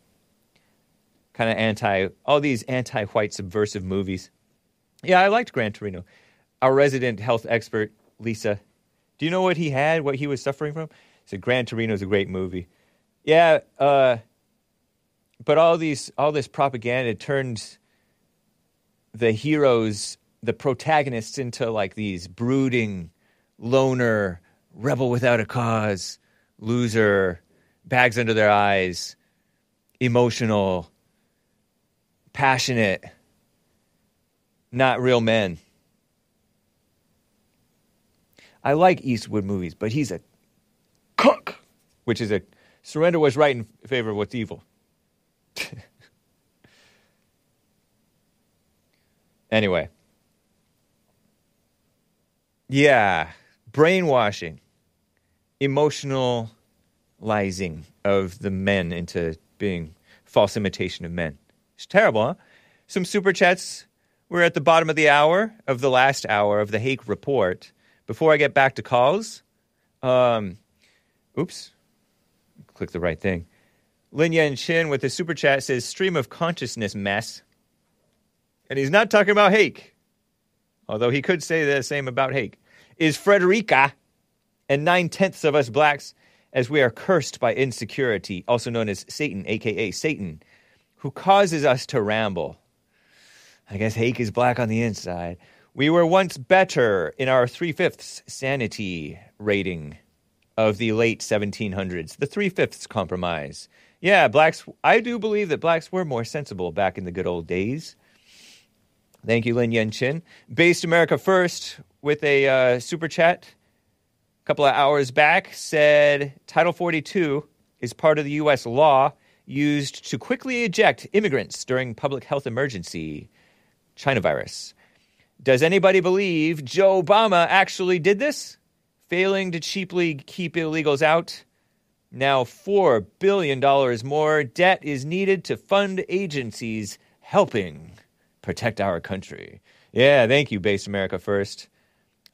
kind of anti, all these anti white subversive movies. Yeah, I liked Gran Torino. Our resident health expert, Lisa, do you know what he had, what he was suffering from? He said Gran Torino is a great movie. Yeah, uh, but all these, all this propaganda turned the heroes, the protagonists, into like these brooding, loner, rebel without a cause, loser, bags under their eyes, emotional, passionate, not real men. I like Eastwood movies, but he's a cook, which is a surrender what's right in favor of what's evil. anyway. Yeah, brainwashing, emotionalizing of the men into being false imitation of men. It's terrible, huh? Some super chats. We're at the bottom of the hour of the last hour of the Hake Report. Before I get back to calls, um, oops, click the right thing. Lin Yan Chin with the super chat says stream of consciousness mess. And he's not talking about Hake, although he could say the same about Hake. Is Frederica and nine tenths of us blacks, as we are cursed by insecurity, also known as Satan, aka Satan, who causes us to ramble. I guess Hake is black on the inside. We were once better in our three fifths sanity rating of the late 1700s, the three fifths compromise. Yeah, blacks. I do believe that blacks were more sensible back in the good old days. Thank you, Lin Yen Chin. Based America First with a uh, super chat a couple of hours back said Title 42 is part of the U.S. law used to quickly eject immigrants during public health emergency, China virus. Does anybody believe Joe Obama actually did this? Failing to cheaply keep illegals out? Now, $4 billion more debt is needed to fund agencies helping protect our country. Yeah, thank you, Base America First.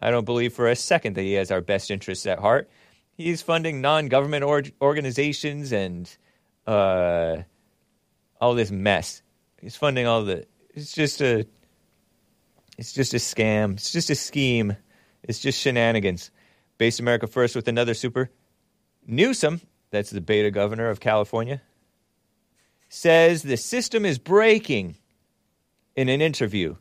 I don't believe for a second that he has our best interests at heart. He's funding non government or- organizations and uh, all this mess. He's funding all the. It's just a. It's just a scam. It's just a scheme. It's just shenanigans. Base America First with another super. Newsom, that's the beta governor of California, says the system is breaking in an interview,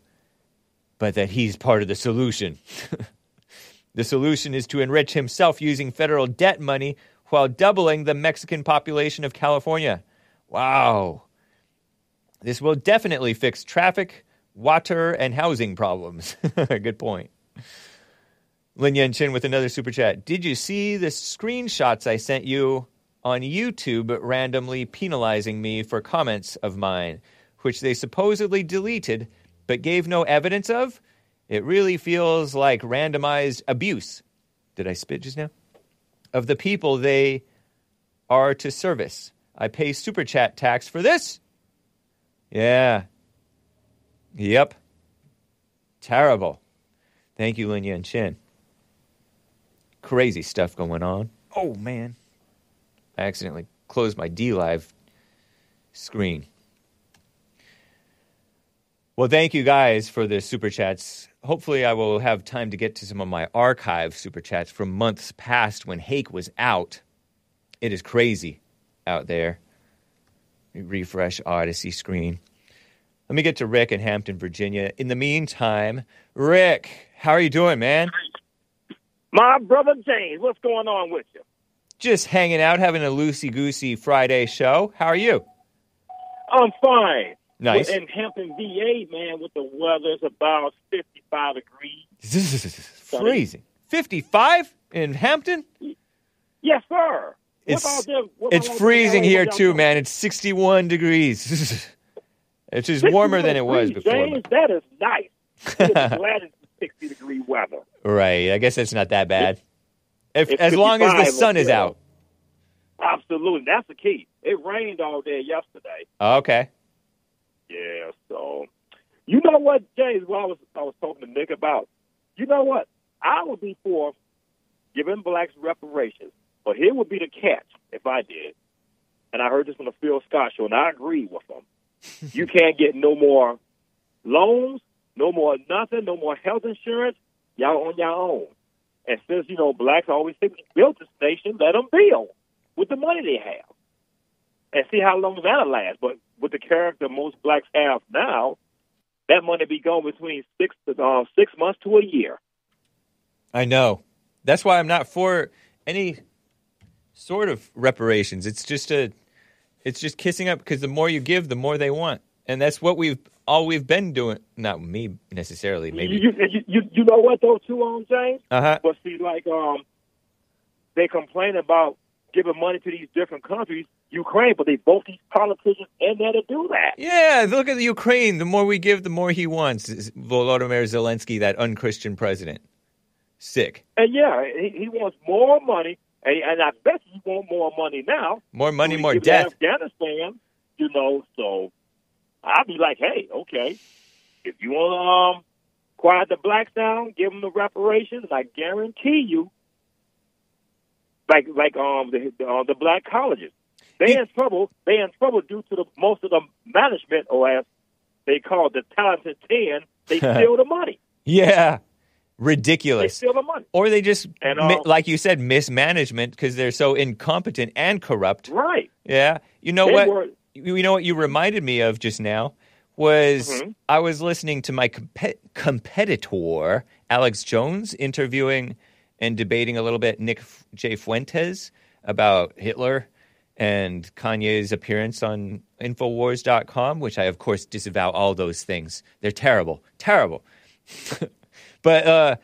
but that he's part of the solution. the solution is to enrich himself using federal debt money while doubling the Mexican population of California. Wow. This will definitely fix traffic, water, and housing problems. Good point. Lin Yen Chin with another super chat. Did you see the screenshots I sent you on YouTube randomly penalizing me for comments of mine, which they supposedly deleted but gave no evidence of? It really feels like randomized abuse. Did I spit just now? Of the people they are to service. I pay super chat tax for this. Yeah. Yep. Terrible. Thank you, Lin Yan Chin. Crazy stuff going on. Oh, man. I accidentally closed my DLive screen. Well, thank you guys for the super chats. Hopefully, I will have time to get to some of my archive super chats from months past when Hake was out. It is crazy out there. Refresh Odysee screen. Let me get to Rick in Hampton, Virginia. In the meantime, Rick, how are you doing, man? My brother James, what's going on with you? Just hanging out, having a loosey goosey Friday show. How are you? I'm fine. Nice. In Hampton, VA, man, with the weather, it's about 55 degrees. Freezing. 55 in Hampton? Yes, sir. It's, them- it's freezing here too, man. It's 61 degrees. it's just warmer than it was before. James, that is nice. Glad it's 60 degree weather. Right. I guess it's not that bad. If, as long as the sun is out. Absolutely. That's the key. It rained all day yesterday. Okay. Yeah, so you know what, James? What I was I was talking to Nick about. You know what? I would be for giving blacks reparations, but here would be the catch if I did. And I heard this on the Phil Scott show, and I agree with him. You can't get no more loans, no more nothing, no more health insurance. Y'all on your own. And since you know blacks always we built this nation, let them build with the money they have, and see how long that'll last. But with the character most blacks have now, that money be gone between six to uh, six months to a year. I know. That's why I'm not for any sort of reparations. It's just a it's just kissing up because the more you give, the more they want. And that's what we've all we've been doing. Not me necessarily, maybe. You, you, you, you know what though, too, on James. Uh-huh. But see, like um, they complain about giving money to these different countries, Ukraine, but they vote these politicians in there to do that. Yeah, look at the Ukraine. The more we give, the more he wants. Is Volodymyr Zelensky, that unchristian president. Sick. And yeah, he, he wants more money, and, and I bet you want more money now. More money, more death. Afghanistan, you know. So I'd be like, hey, okay, if you want to um, quiet the blacks down, give them the reparations, I guarantee you, like like um the the, uh, the black colleges, they in trouble. They in trouble due to the most of the management, or as they call it, the talented ten. They steal the money. Yeah. They Ridiculous. steal the money. Or they just, And, mi- uh, like you said, mismanagement because they're so incompetent and corrupt. Right. Yeah. You know They what? were- you know what you reminded me of just now was Mhm. I was listening to my compe- competitor Alex Jones interviewing and debating a little bit Nick F- J Fuentes about Hitler and Kanye's appearance on Infowars.com, which I, of course, disavow all those things. They're terrible, terrible. but uh,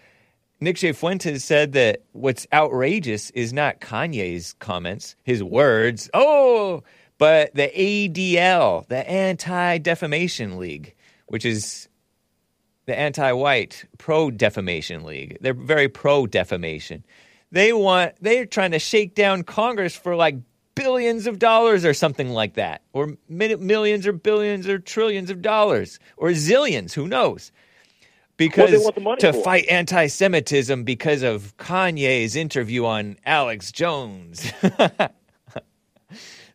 Nick J. Fuentes said that what's outrageous is not Kanye's comments, his words, oh, but the ADL, the Anti Defamation League, which is the anti white pro defamation league. They're very pro defamation. They want, they're trying to shake down Congress for like billions of dollars or something like that, or mi- millions or billions or trillions of dollars, or zillions, who knows? Because want the money to for? fight anti Semitism because of Kanye's interview on Alex Jones.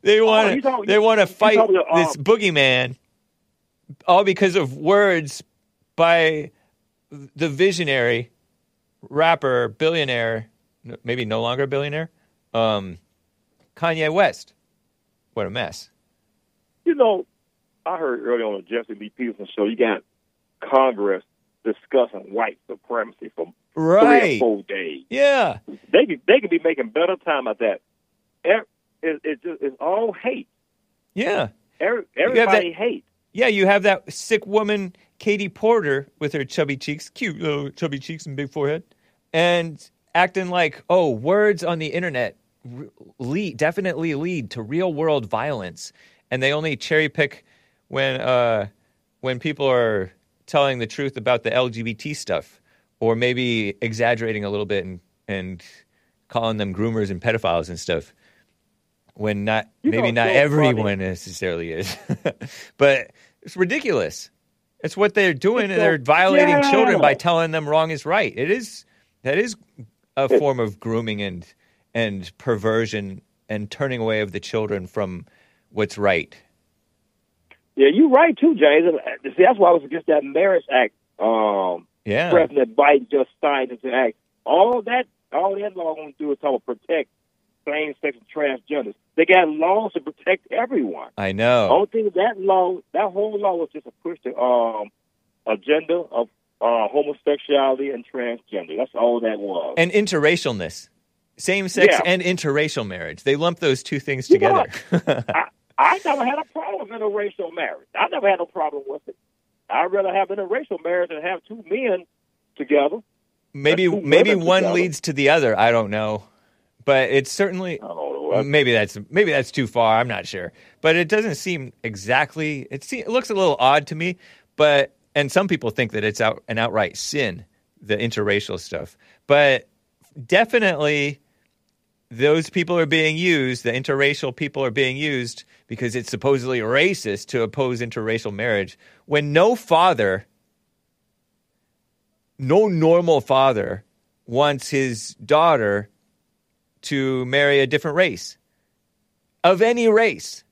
they want Oh, they want to fight talking um, this boogeyman all because of words by the visionary rapper, billionaire, maybe no longer a billionaire, um, Kanye West. What a mess. You know, I heard earlier on the Jesse Lee Peterson show, you got Congress discussing white supremacy for three or four days. Yeah. They could they could be making better time at that. Ev- It, it just, it's all hate. Yeah. Every, everybody that- hates. Yeah, you have that sick woman, Katie Porter, with her chubby cheeks, cute little chubby cheeks and big forehead, and acting like, oh, words on the internet lead, definitely lead to real world violence, and they only cherry pick when uh, when people are telling the truth about the LGBT stuff, or maybe exaggerating a little bit and and calling them groomers and pedophiles and stuff when not You maybe not so everyone necessarily is. But it's ridiculous. It's what they're doing It's and they're violating Yeah. children by telling them wrong is right. It is that is a form of grooming and and perversion and turning away of the children from what's right Yeah, you're right too, James. Uh, See, that's why I was against that Marriage Act. Um, yeah President Biden just signed into act. All that, all that law going to do is help protect same-sex and transgenders. They got laws to protect everyone. i know Only thing that law, that whole law was just a push the um, agenda of uh, homosexuality and transgender. That's all that was. and interracialness same sex Yeah. and interracial marriage they lump those two things You together I never had a problem with interracial marriage. I never had no problem with it. I'd rather have interracial marriage than have two men together. maybe maybe one together. leads to the other i don't know but it's certainly I don't know. That's- maybe that's maybe that's too far i'm not sure but it doesn't seem exactly it, se- it looks a little odd to me but and some people think that it's out an outright sin the interracial stuff but definitely those people are being used the interracial people are being used because it's supposedly racist to oppose interracial marriage when no father no normal father wants his daughter to marry a different race of any race.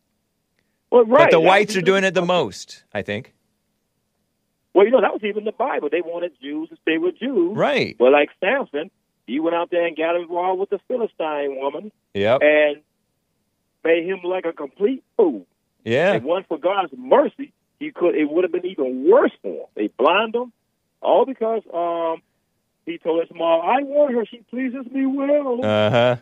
Well, right. But the whites are doing it the most, I think. Well, you know, that was even the Bible. They wanted Jews to stay with Jews. Right. But like Samson, he went out there and got involved with the Philistine woman Yep. and made him like a complete fool. Yeah. It wasn't for God's mercy, he could. It would have been even worse for him. They blind him, all because um he told his mom, "I want her. She pleases me well." Uh huh.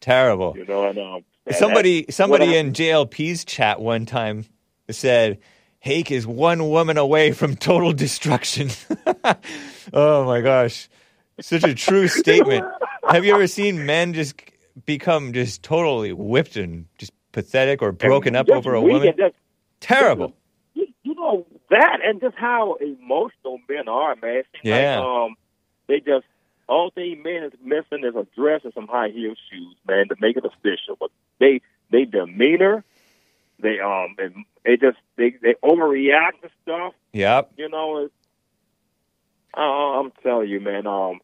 Terrible. you know, and um, Somebody somebody in JLP's chat one time said Hake is one woman away from total destruction. oh my gosh. Such a true statement. Have you ever seen men just become just totally whipped and just pathetic or broken up over a woman? just- Terrible. you, you know that, and just how emotional men are, man. Yeah. Like, um, they just all they men is missing is a dress and some high heel shoes, man, to make it official. But they they demeanor, they um, and they just they they overreact to stuff. Yep. You know, it's, uh, I'm telling you, man. Um,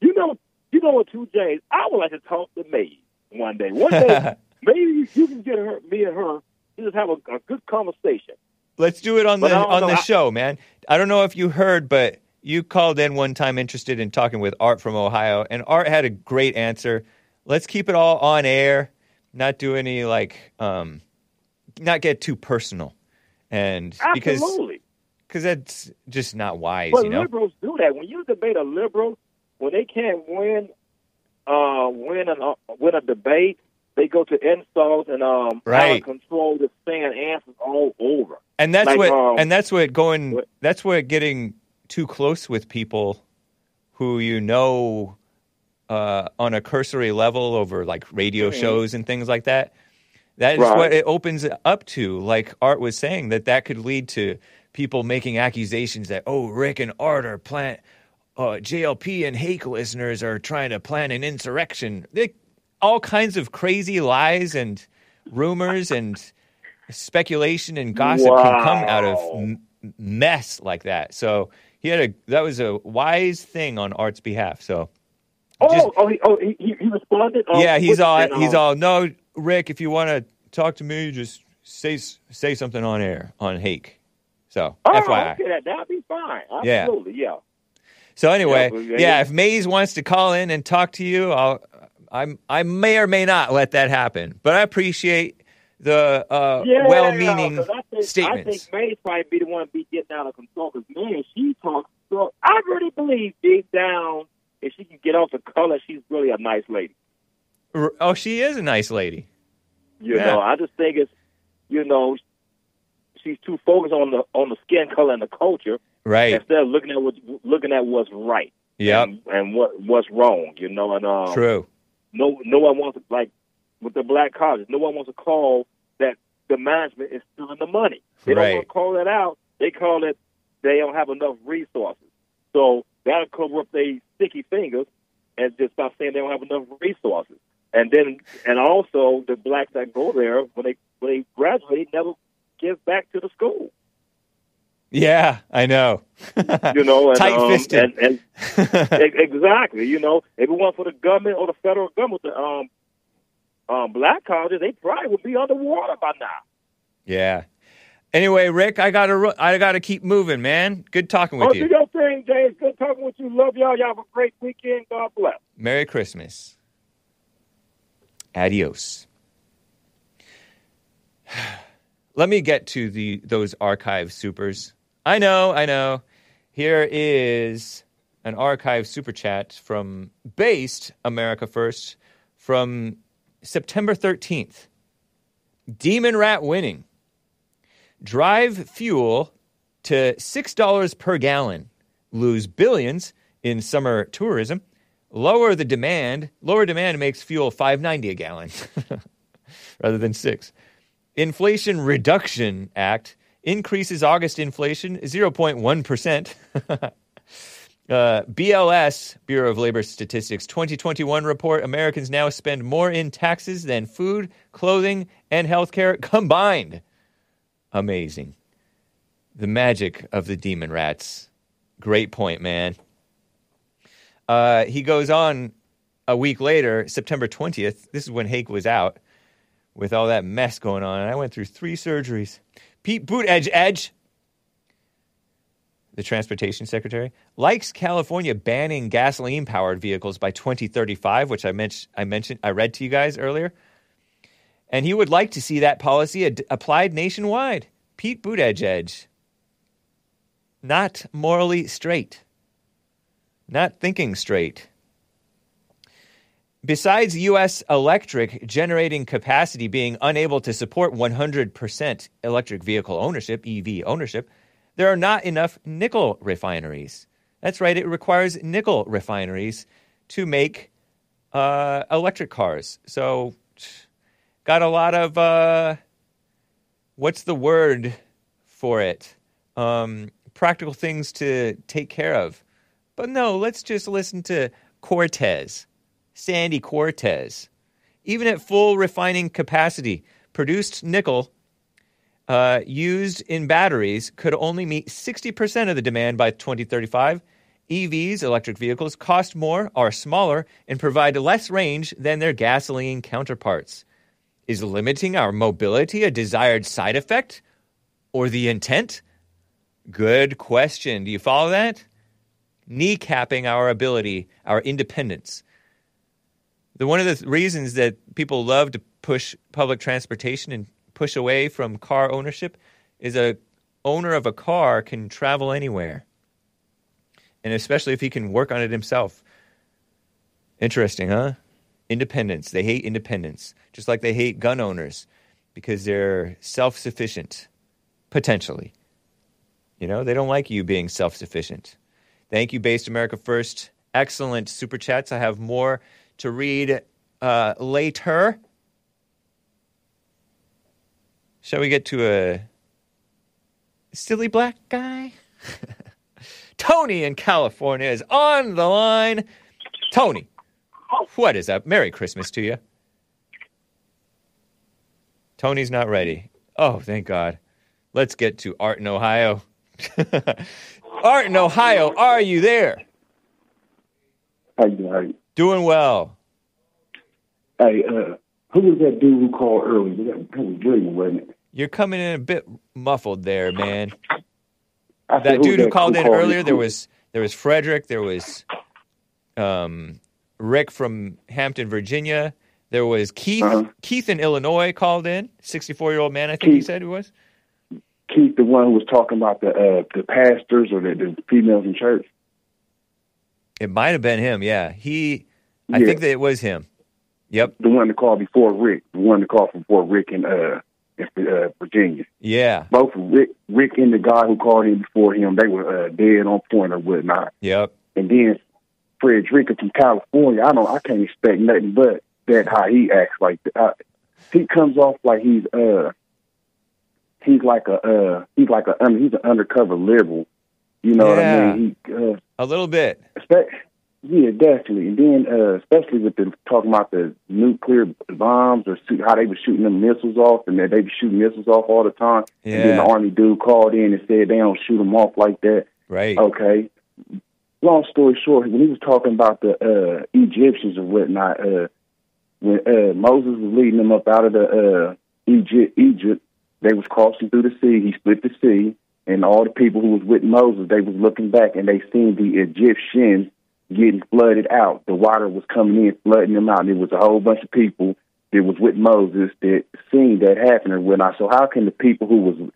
you know, you know what, two James. I would like to talk to May one day. One day, maybe you can get her, me and her, just have a, a good conversation. Let's do it on But the on know, the I- show, man. I don't know if you heard, but you called in one time interested in talking with Art from Ohio, and Art had a great answer. Let's keep it all on air, not do any like, um, not get too personal, and because because that's just not wise, But you know. liberals do that. When you debate a liberal, when they can't win, uh, win an uh, win a debate, they go to insults and um Right. control the saying answers all over. and that's Like, what um, and that's what going that's what getting too close with people who you know uh, on a cursory level over like radio Mhm. shows and things like that that is Right. what it opens up to like art was saying that that could lead to people making accusations that oh rick and art are plan uh, jlp and hake listeners are trying to plan an insurrection they, all kinds of crazy lies and rumors and speculation and gossip can come out of m- mess like that. So he had a that was a wise thing on Art's behalf. So Oh, oh, he, oh, he, he responded. Oh, yeah, he's all he's um, all no, Rick. If you want to talk to me, just say say something on air on Hake. So Oh, FYI. okay, that that'd be fine. Yeah. Absolutely, yeah. So anyway, Yeah, yeah, if Mays wants to call in and talk to you, I'll I'm I may or may not let that happen. But I appreciate the uh, Yeah, well-meaning I think, statements. I think May's probably be the one be getting out of control because man, she talks. So I really believe deep down, if she can get off the color, she's really a nice lady. R- Oh, she is a nice lady. You Yeah. know, I just think it's, you know, she's too focused on the on the skin color and the culture Right. instead of looking at what looking at what's right yeah, and, and what what's wrong. You know, and um, True. no no one wants to like with the black colleges, no one wants to call that the management is stealing the money. They don't want to call that out. They call it they don't have enough resources. So that'll cover up their sticky fingers and just stop saying they don't have enough resources. And then and also the blacks that go there when they when they graduate never give back to the school. Yeah, I know. You know, and, Tight-fisted. Um, and, and exactly. You know, if it weren't for the government or the federal government, the um, um, black colleges, they probably would be underwater by now. Yeah. Anyway, Rick, I gotta I gotta keep moving, man. Good talking with oh, you. do your thing, James. Good talking with you. Love y'all. Y'all have a great weekend. God bless. Merry Christmas. Adios. Let me get to the those archive supers. I know, I know. Here is an archive super chat from based America First from September 13th. Demon Rat winning. Drive fuel to $6 per gallon. Lose billions in summer tourism. Lower the demand. Lower demand makes fuel 5.90 a gallon rather than 6. Inflation Reduction Act increases August inflation 0.1%. Uh, BLS, Bureau of Labor Statistics 2021 report Americans now spend more in taxes than food, clothing, and healthcare combined. Amazing. The magic of the demon rats. Great point, man. Uh, he goes on a week later, September 20th. This is when Hake was out with all that mess going on. And I went through three surgeries. Pete Buttigieg, Edge, the transportation secretary, likes California banning gasoline powered vehicles by 2035, which I, men- I mentioned, I read to you guys earlier. And he would like to see that policy ad- applied nationwide. Pete Buttigieg, not morally straight, not thinking straight. Besides U.S. electric generating capacity being unable to support 100% electric vehicle ownership, EV ownership, there are not enough nickel refineries. That's right, it requires nickel refineries to make uh, electric cars. So, got a lot of, uh, what's the word for it? Um, practical things to take care of. But no, let's just listen to Cortez. Sandy Cortez. Even at full refining capacity, produced nickel uh, used in batteries could only meet 60% of the demand by 2035. EVs, electric vehicles, cost more, are smaller, and provide less range than their gasoline counterparts. Is limiting our mobility a desired side effect or the intent? Good question. Do you follow that? Kneecapping our ability, our independence. The one of the reasons that people love to push public transportation and push away from car ownership is a owner of a car can travel anywhere. And especially if he can work on it himself. Interesting, huh? independence. They hate independence, just like they hate gun owners because they're self sufficient, potentially. You know, they don't like you being self sufficient. Thank you, Based America First. Excellent super chats. I have more to read uh, later. Shall we get to a silly black guy? Tony in California is on the line. Tony, what is up? Merry Christmas to you. Tony's not ready. Oh, thank God. Let's get to Art in Ohio. Art in Ohio, are you there? How you doing? Doing well. Hey, uh, who was that dude who called early? That, was William, wasn't it? You're coming in a bit muffled there, man. Said, That dude who that called in called earlier, there was there was Frederick, there was um, Rick from Hampton, Virginia. There was Keith. Uh-huh. Keith in Illinois called in. Sixty-four year old man, I think he said he was. Keith, the one who was talking about the uh, the pastors or the, the females in church. It might have been him. Yeah, he. I Yeah. think that it was him. Yep. The one that called before Rick, the one that called before Rick in uh, in uh, Virginia. Yeah. Both Rick, Rick and the guy who called in before him, they were uh, dead on point or whatnot. Yep. And then Frederica from California, I don't, I can't expect nothing but that how he acts like that. Uh, he comes off like he's uh, he's like a uh, he's like a um, he's an undercover liberal. You know what I mean? He, uh, A little bit. Espe- Yeah, definitely. And then, uh, especially with the talking about the nuclear bombs or shoot, how they were shooting them missiles off, and that they be shooting missiles off all the time. Yeah. And then the army dude called in and said they don't shoot them off like that. Right. Okay. Long story short, when he was talking about the uh, Egyptians and whatnot, uh, when uh, Moses was leading them up out of the uh, Egypt, Egypt, they was crossing through the sea. He split the sea, and all the people who was with Moses, they was looking back and they seen the Egyptians getting flooded out. The water was coming in, flooding them out. And it was a whole bunch of people that was with Moses that seen that happen and whatnot. So how can the people who was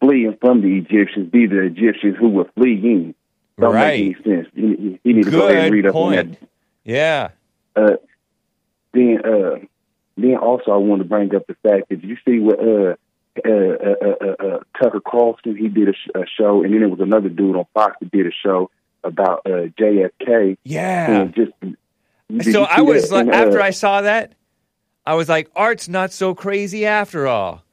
fleeing from the Egyptians be the Egyptians who were fleeing? Don't Right. make any sense. You, you- need to go ahead and Good read up on that. Yeah. Uh, then, uh, then also I want to bring up the fact that you see what uh, uh, uh, uh, uh, Tucker Carlson he did a, sh- a show, and then there was another dude on Fox that did a show about uh, JFK. Yeah. Just So I was like, uh, after I saw that, I was like, art's not so crazy after all.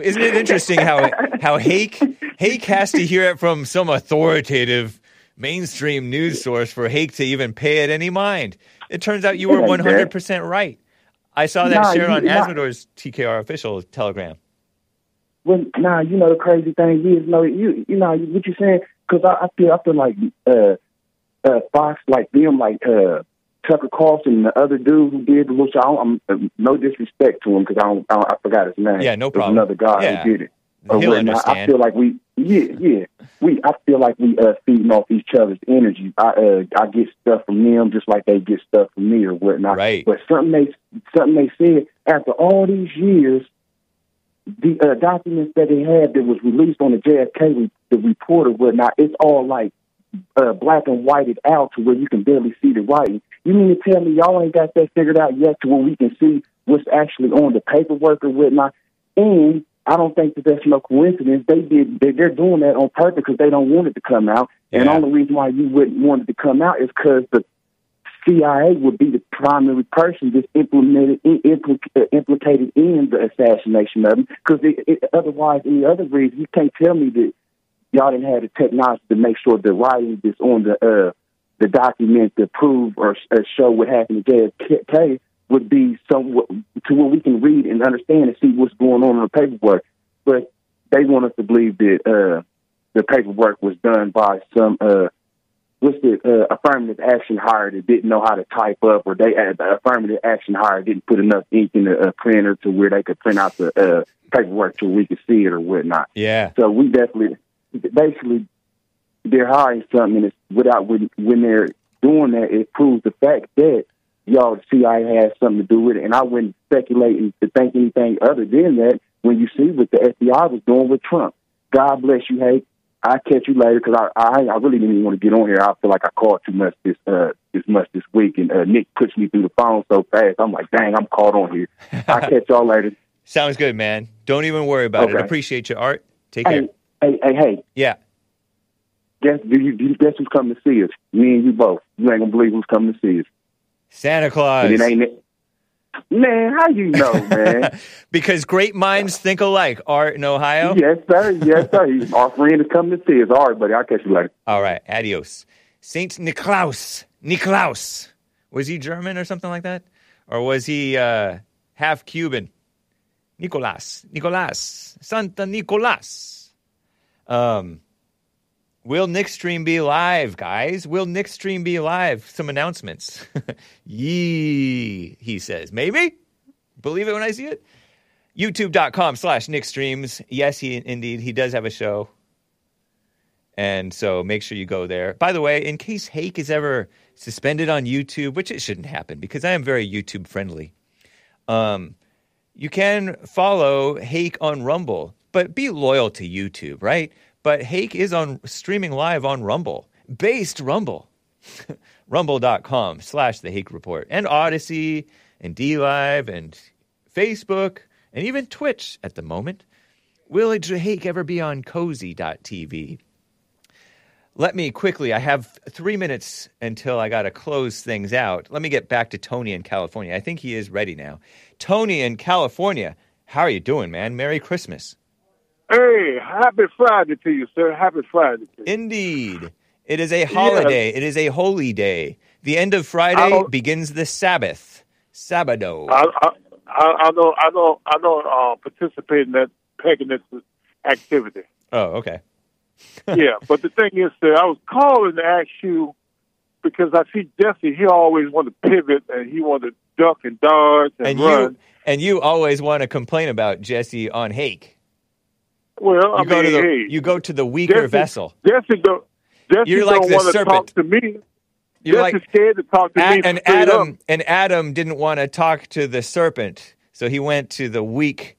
Isn't it interesting how how Hake Hake has to hear it from some authoritative mainstream news source for Hake to even pay it any mind? It turns out you were one hundred percent right. I saw that Nah, shared on nah. Asmodee's TKR official telegram. Well, nah, you know the crazy thing is, no, you you know what you're saying? Because I, I feel I feel like uh, uh, Fox, like them, like uh, Tucker Carlson, and the other dude who did show. I don't, I'm, no disrespect to him because I don't, I, don't, I forgot his name. Yeah, no problem. Another guy Yeah. who did it. He'll whatnot. I understand. feel like we, yeah, yeah, we. I feel like we uh, feeding off each other's energy. I uh, I get stuff from them just like they get stuff from me or whatnot. Right. But something they something they said after all these years, the uh, documents that they had that was released on the JFK the reporter, whatnot, it's all like uh, black and whited out to where you can barely see the writing. You mean to tell me y'all ain't got that figured out yet to where we can see what's actually on the paperwork or whatnot? And I don't think that that's no coincidence. They did. They, they're doing that on purpose because they don't want it to come out. And the only reason why you wouldn't want it to come out is because the CIA would be the primary person that's implemented, in, impl- uh, implicated in the assassination of him. Because otherwise, any other reason, you can't tell me that y'all didn't have the technology to make sure the writing that's on the uh, the document to prove or uh, show what happened to JFK would be somewhat to where we can read and understand and see what's going on in the paperwork. But they want us to believe that uh, the paperwork was done by some uh, what's the uh, affirmative action hire that didn't know how to type up, or they uh, the affirmative action hire didn't put enough ink in the uh, printer to where they could print out the uh, paperwork to where we could see it or whatnot. Yeah. So we definitely, basically, they're hiring something, and it's without when when they're doing that, it proves the fact that y'all the CIA has something to do with it. And I wouldn't speculate to think anything other than that when you see what the FBI was doing with Trump. God bless you, Hank. I catch you later because I, I I really didn't even want to get on here. I feel like I called too much this uh this much this week, and uh, Nick pushed me through the phone so fast. I'm like, dang, I'm caught on here. I catch y'all later. Sounds good, man. Don't even worry about it. Okay. Appreciate you, Art. Take care. Hey, hey, hey, hey. Yeah. Guess do you, do you guess who's coming to see us? Me and you both. You ain't gonna believe who's coming to see us. Santa Claus. And it ain't it. Man, how you know, man? because great minds think alike. Art in Ohio. yes, sir. Yes, sir. He's- Our friend is coming to see us. All right, buddy. I'll catch you later. All right. Adios. Saint Niklaus. Niklaus. Was he German or something like that? Or was he uh, half Cuban? Nicolas. Nicolas. Santa Nicolas. Um, will Nick Stream be live, guys? Will Nick Stream be live? Some announcements. Yee, he says. Maybe? Believe it when I see it? YouTube.com slash Nick Streams. Yes, he indeed. He does have a show. And so make sure you go there. By the way, in case Hake is ever suspended on YouTube, which it shouldn't happen because I am very YouTube friendly, um, you can follow Hake on Rumble, but be loyal to YouTube, right? But Hake is on streaming live on Rumble, based Rumble, rumble.com slash the Hake Report, and Odysee, and DLive, and Facebook, and even Twitch at the moment. Will Hake ever be on cozy.tv? Let me quickly, I have three minutes until I got to close things out. Let me get back to Tony in California. I think he is ready now. Tony in California, how are you doing, man? Merry Christmas. Hey, happy Friday to you, sir. Happy Friday. To you. Indeed. It is a holiday. It is a holy day. The end of Friday begins the Sabbath. Sabado. I, I, I don't, I don't, I don't uh, participate in that paganistic activity. oh, okay. yeah, but the thing is, sir, I was calling to ask you because I see Jesse. He always want to pivot and he want to duck and dodge and, And run. you and you always want to complain about Jesse on Hake. Well, I You go mean, to the hey, you go to the weaker Jesse- vessel. Jesse don't. Jesse You're like don't the want to serpent. talk to me. You're Jesse's like scared to talk to A- me. and Adam up. and Adam didn't want to talk to the serpent, so he went to the weak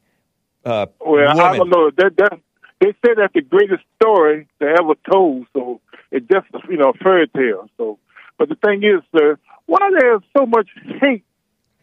uh, Well, woman. I don't know. That, that they say that's the greatest story they ever told. So it's just you know a fairy tale. So, but the thing is, sir, why there's so much hate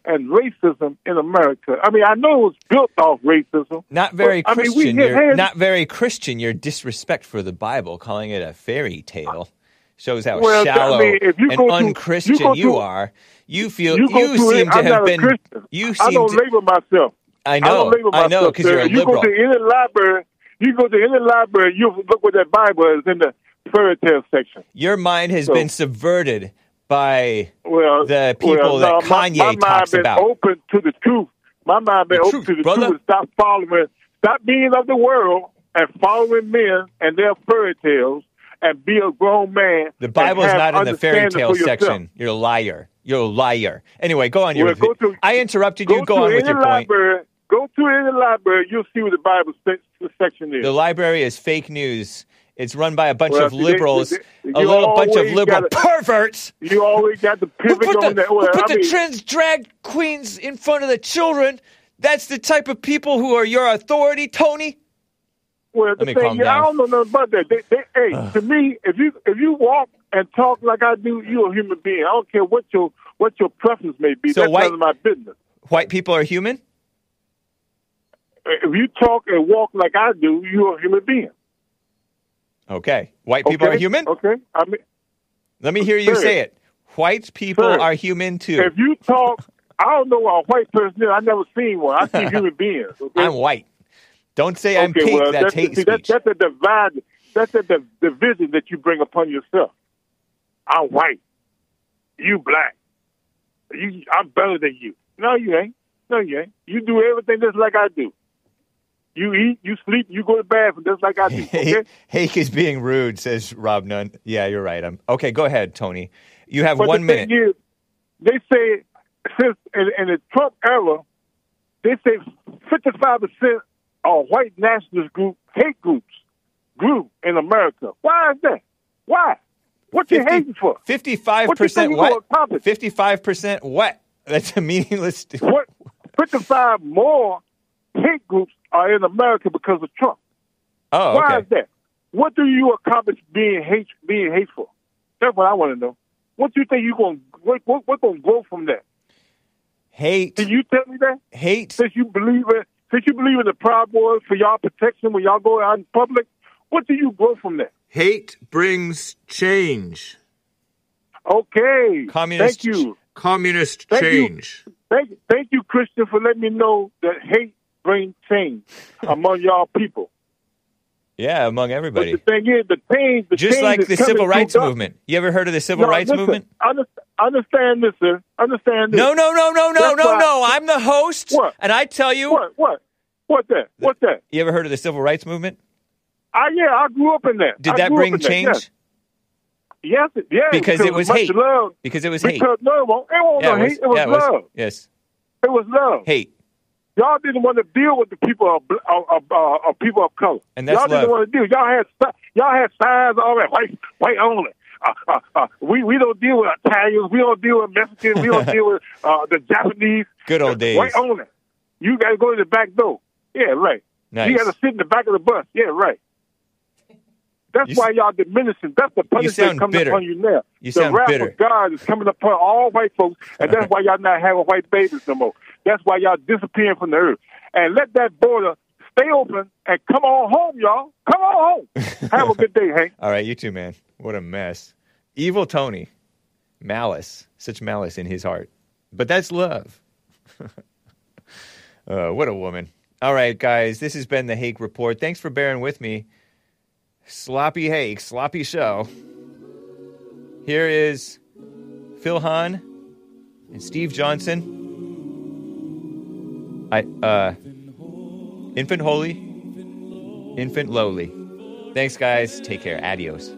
and racism in America? I mean, I know it was built off racism. Not very but, I mean, Christian. You're hands- not very Christian. Your disrespect for the Bible, calling it a fairy tale, shows how Well, I shallow mean, if you and to- unchristian you you to- are. You feel You you, seem it, to I'm have been. Christian. You I don't to. label myself. I I know. label I myself. know because you're a you liberal. go to any library. You go to any library. You look what that Bible is in the fairy tale section. Your mind has So- been subverted by well, the people well, that no, my- Kanye my, mind talks been about. open to the truth. My mind been The open truth, to the brother. truth. Stop following, stop being of the world, and following men and their fairy tales, and be a grown man. The Bible is not in the fairy tale section. You're a liar. You're a liar. Anyway, go on. Your Well, go to- I interrupted you. Go to on with your point. library. Go to any library. You'll see what the Bible se- section is. The library is fake news. It's run by a bunch Well, of see, they- liberals, they- a little bunch of liberal gotta- perverts. You always got the Who pivot put on the, that. who put I the mean, trans drag queens in front of the children? That's the type of people who are your authority, Tony. Well, the me thing calm is, I don't know nothing about that. They, they, hey, to me, if you if you walk and talk like I do, you're a human being. I don't care what your what your preference may be. So That's white- none of my business. White people are human. If you talk and walk like I do, you're a human being. Okay, white people Okay? are human. Okay, I mean, Let me hear you Sir. say it. White people Sir. are human too. if you talk, I don't know what a white person is. I never seen one. I see human beings. Okay? I'm white. Don't say I'm pink. well, that's that's, hate see, speech. That's, that's a divide. That's a div- division that you bring upon yourself. I'm white. You black. You, I'm better than you. No, you ain't. No, you ain't. You do everything just like I do. You eat, you sleep, you go to bathroom just like I do. Okay. Hake is being rude, says Rob Nunn. Yeah, you're right. I'm okay. Go ahead, Tony. You have but one the minute. is, they say since in, in the Trump era, they say 55 percent of white nationalist group hate groups grew in America. Why is that? Why? What you hating for? Fifty-five What you percent think what? Fifty-five percent what? That's a meaningless. What? 55 more hate groups are in America because of Trump. Oh, Why is that? what do you accomplish being hate being hateful? That's what I want to know. What do you think you going what what what going to grow from that? Hate. Can you tell me that? Hate. Since you believe in since you believe in the Proud Boys for y'all protection when y'all go out in public, what do you grow from that? Hate brings change. Okay. Communist Thank you. Communist Thank you. change. Thank, thank you, Christian, for letting me know that hate brings change among y'all people. Yeah, among But everybody. the thing is, the change, the Just change like the civil rights movement. You ever heard of the civil No, rights listen, movement? Understand, understand this, sir. Understand this. No, no, no, no, no, That's no, why- no. I'm the host, What? and I tell you. What? What? What that? What that? You ever heard of the civil rights movement? I yeah, I grew up in that. Did I that bring in that, change? Yes, yes, yes Because it was hate. Love. Because it was hate. Because no, it wasn't, Yeah, no it was. hate. It was yeah, it was. love. Yes. It was love. Hate. Y'all didn't want to deal with the people of, of, of, uh, of people of color. And that's y'all didn't want to deal. Y'all had y'all had signs all that white white only. Uh, uh, uh, we we don't deal with Italians. We don't deal with Mexicans. We don't deal with uh, the Japanese. Good old days. White only. You got to go to the back door. Yeah, right. Nice. You got to sit in the back of the bus. Yeah, right. That's You why y'all diminishing. That's the punishment coming bitter. upon you now. You the sound wrath bitter. of God is coming upon all white folks, and that's why y'all not having white babies no more. That's why y'all disappearing from the earth. And let that border stay open and come on home, y'all. Come on home. Have a good day, Hank. All right, you too, man. What a mess. Evil Tony. Malice. Such malice in his heart. But that's love. uh, what a woman. All right, guys, this has been the Hake Report. Thanks for bearing with me. Sloppy Hake, sloppy show. Here is Phil Hahn and Steve Johnson. I uh Infant Holy, Infant Lowly. Thanks, guys. Take care. Adios.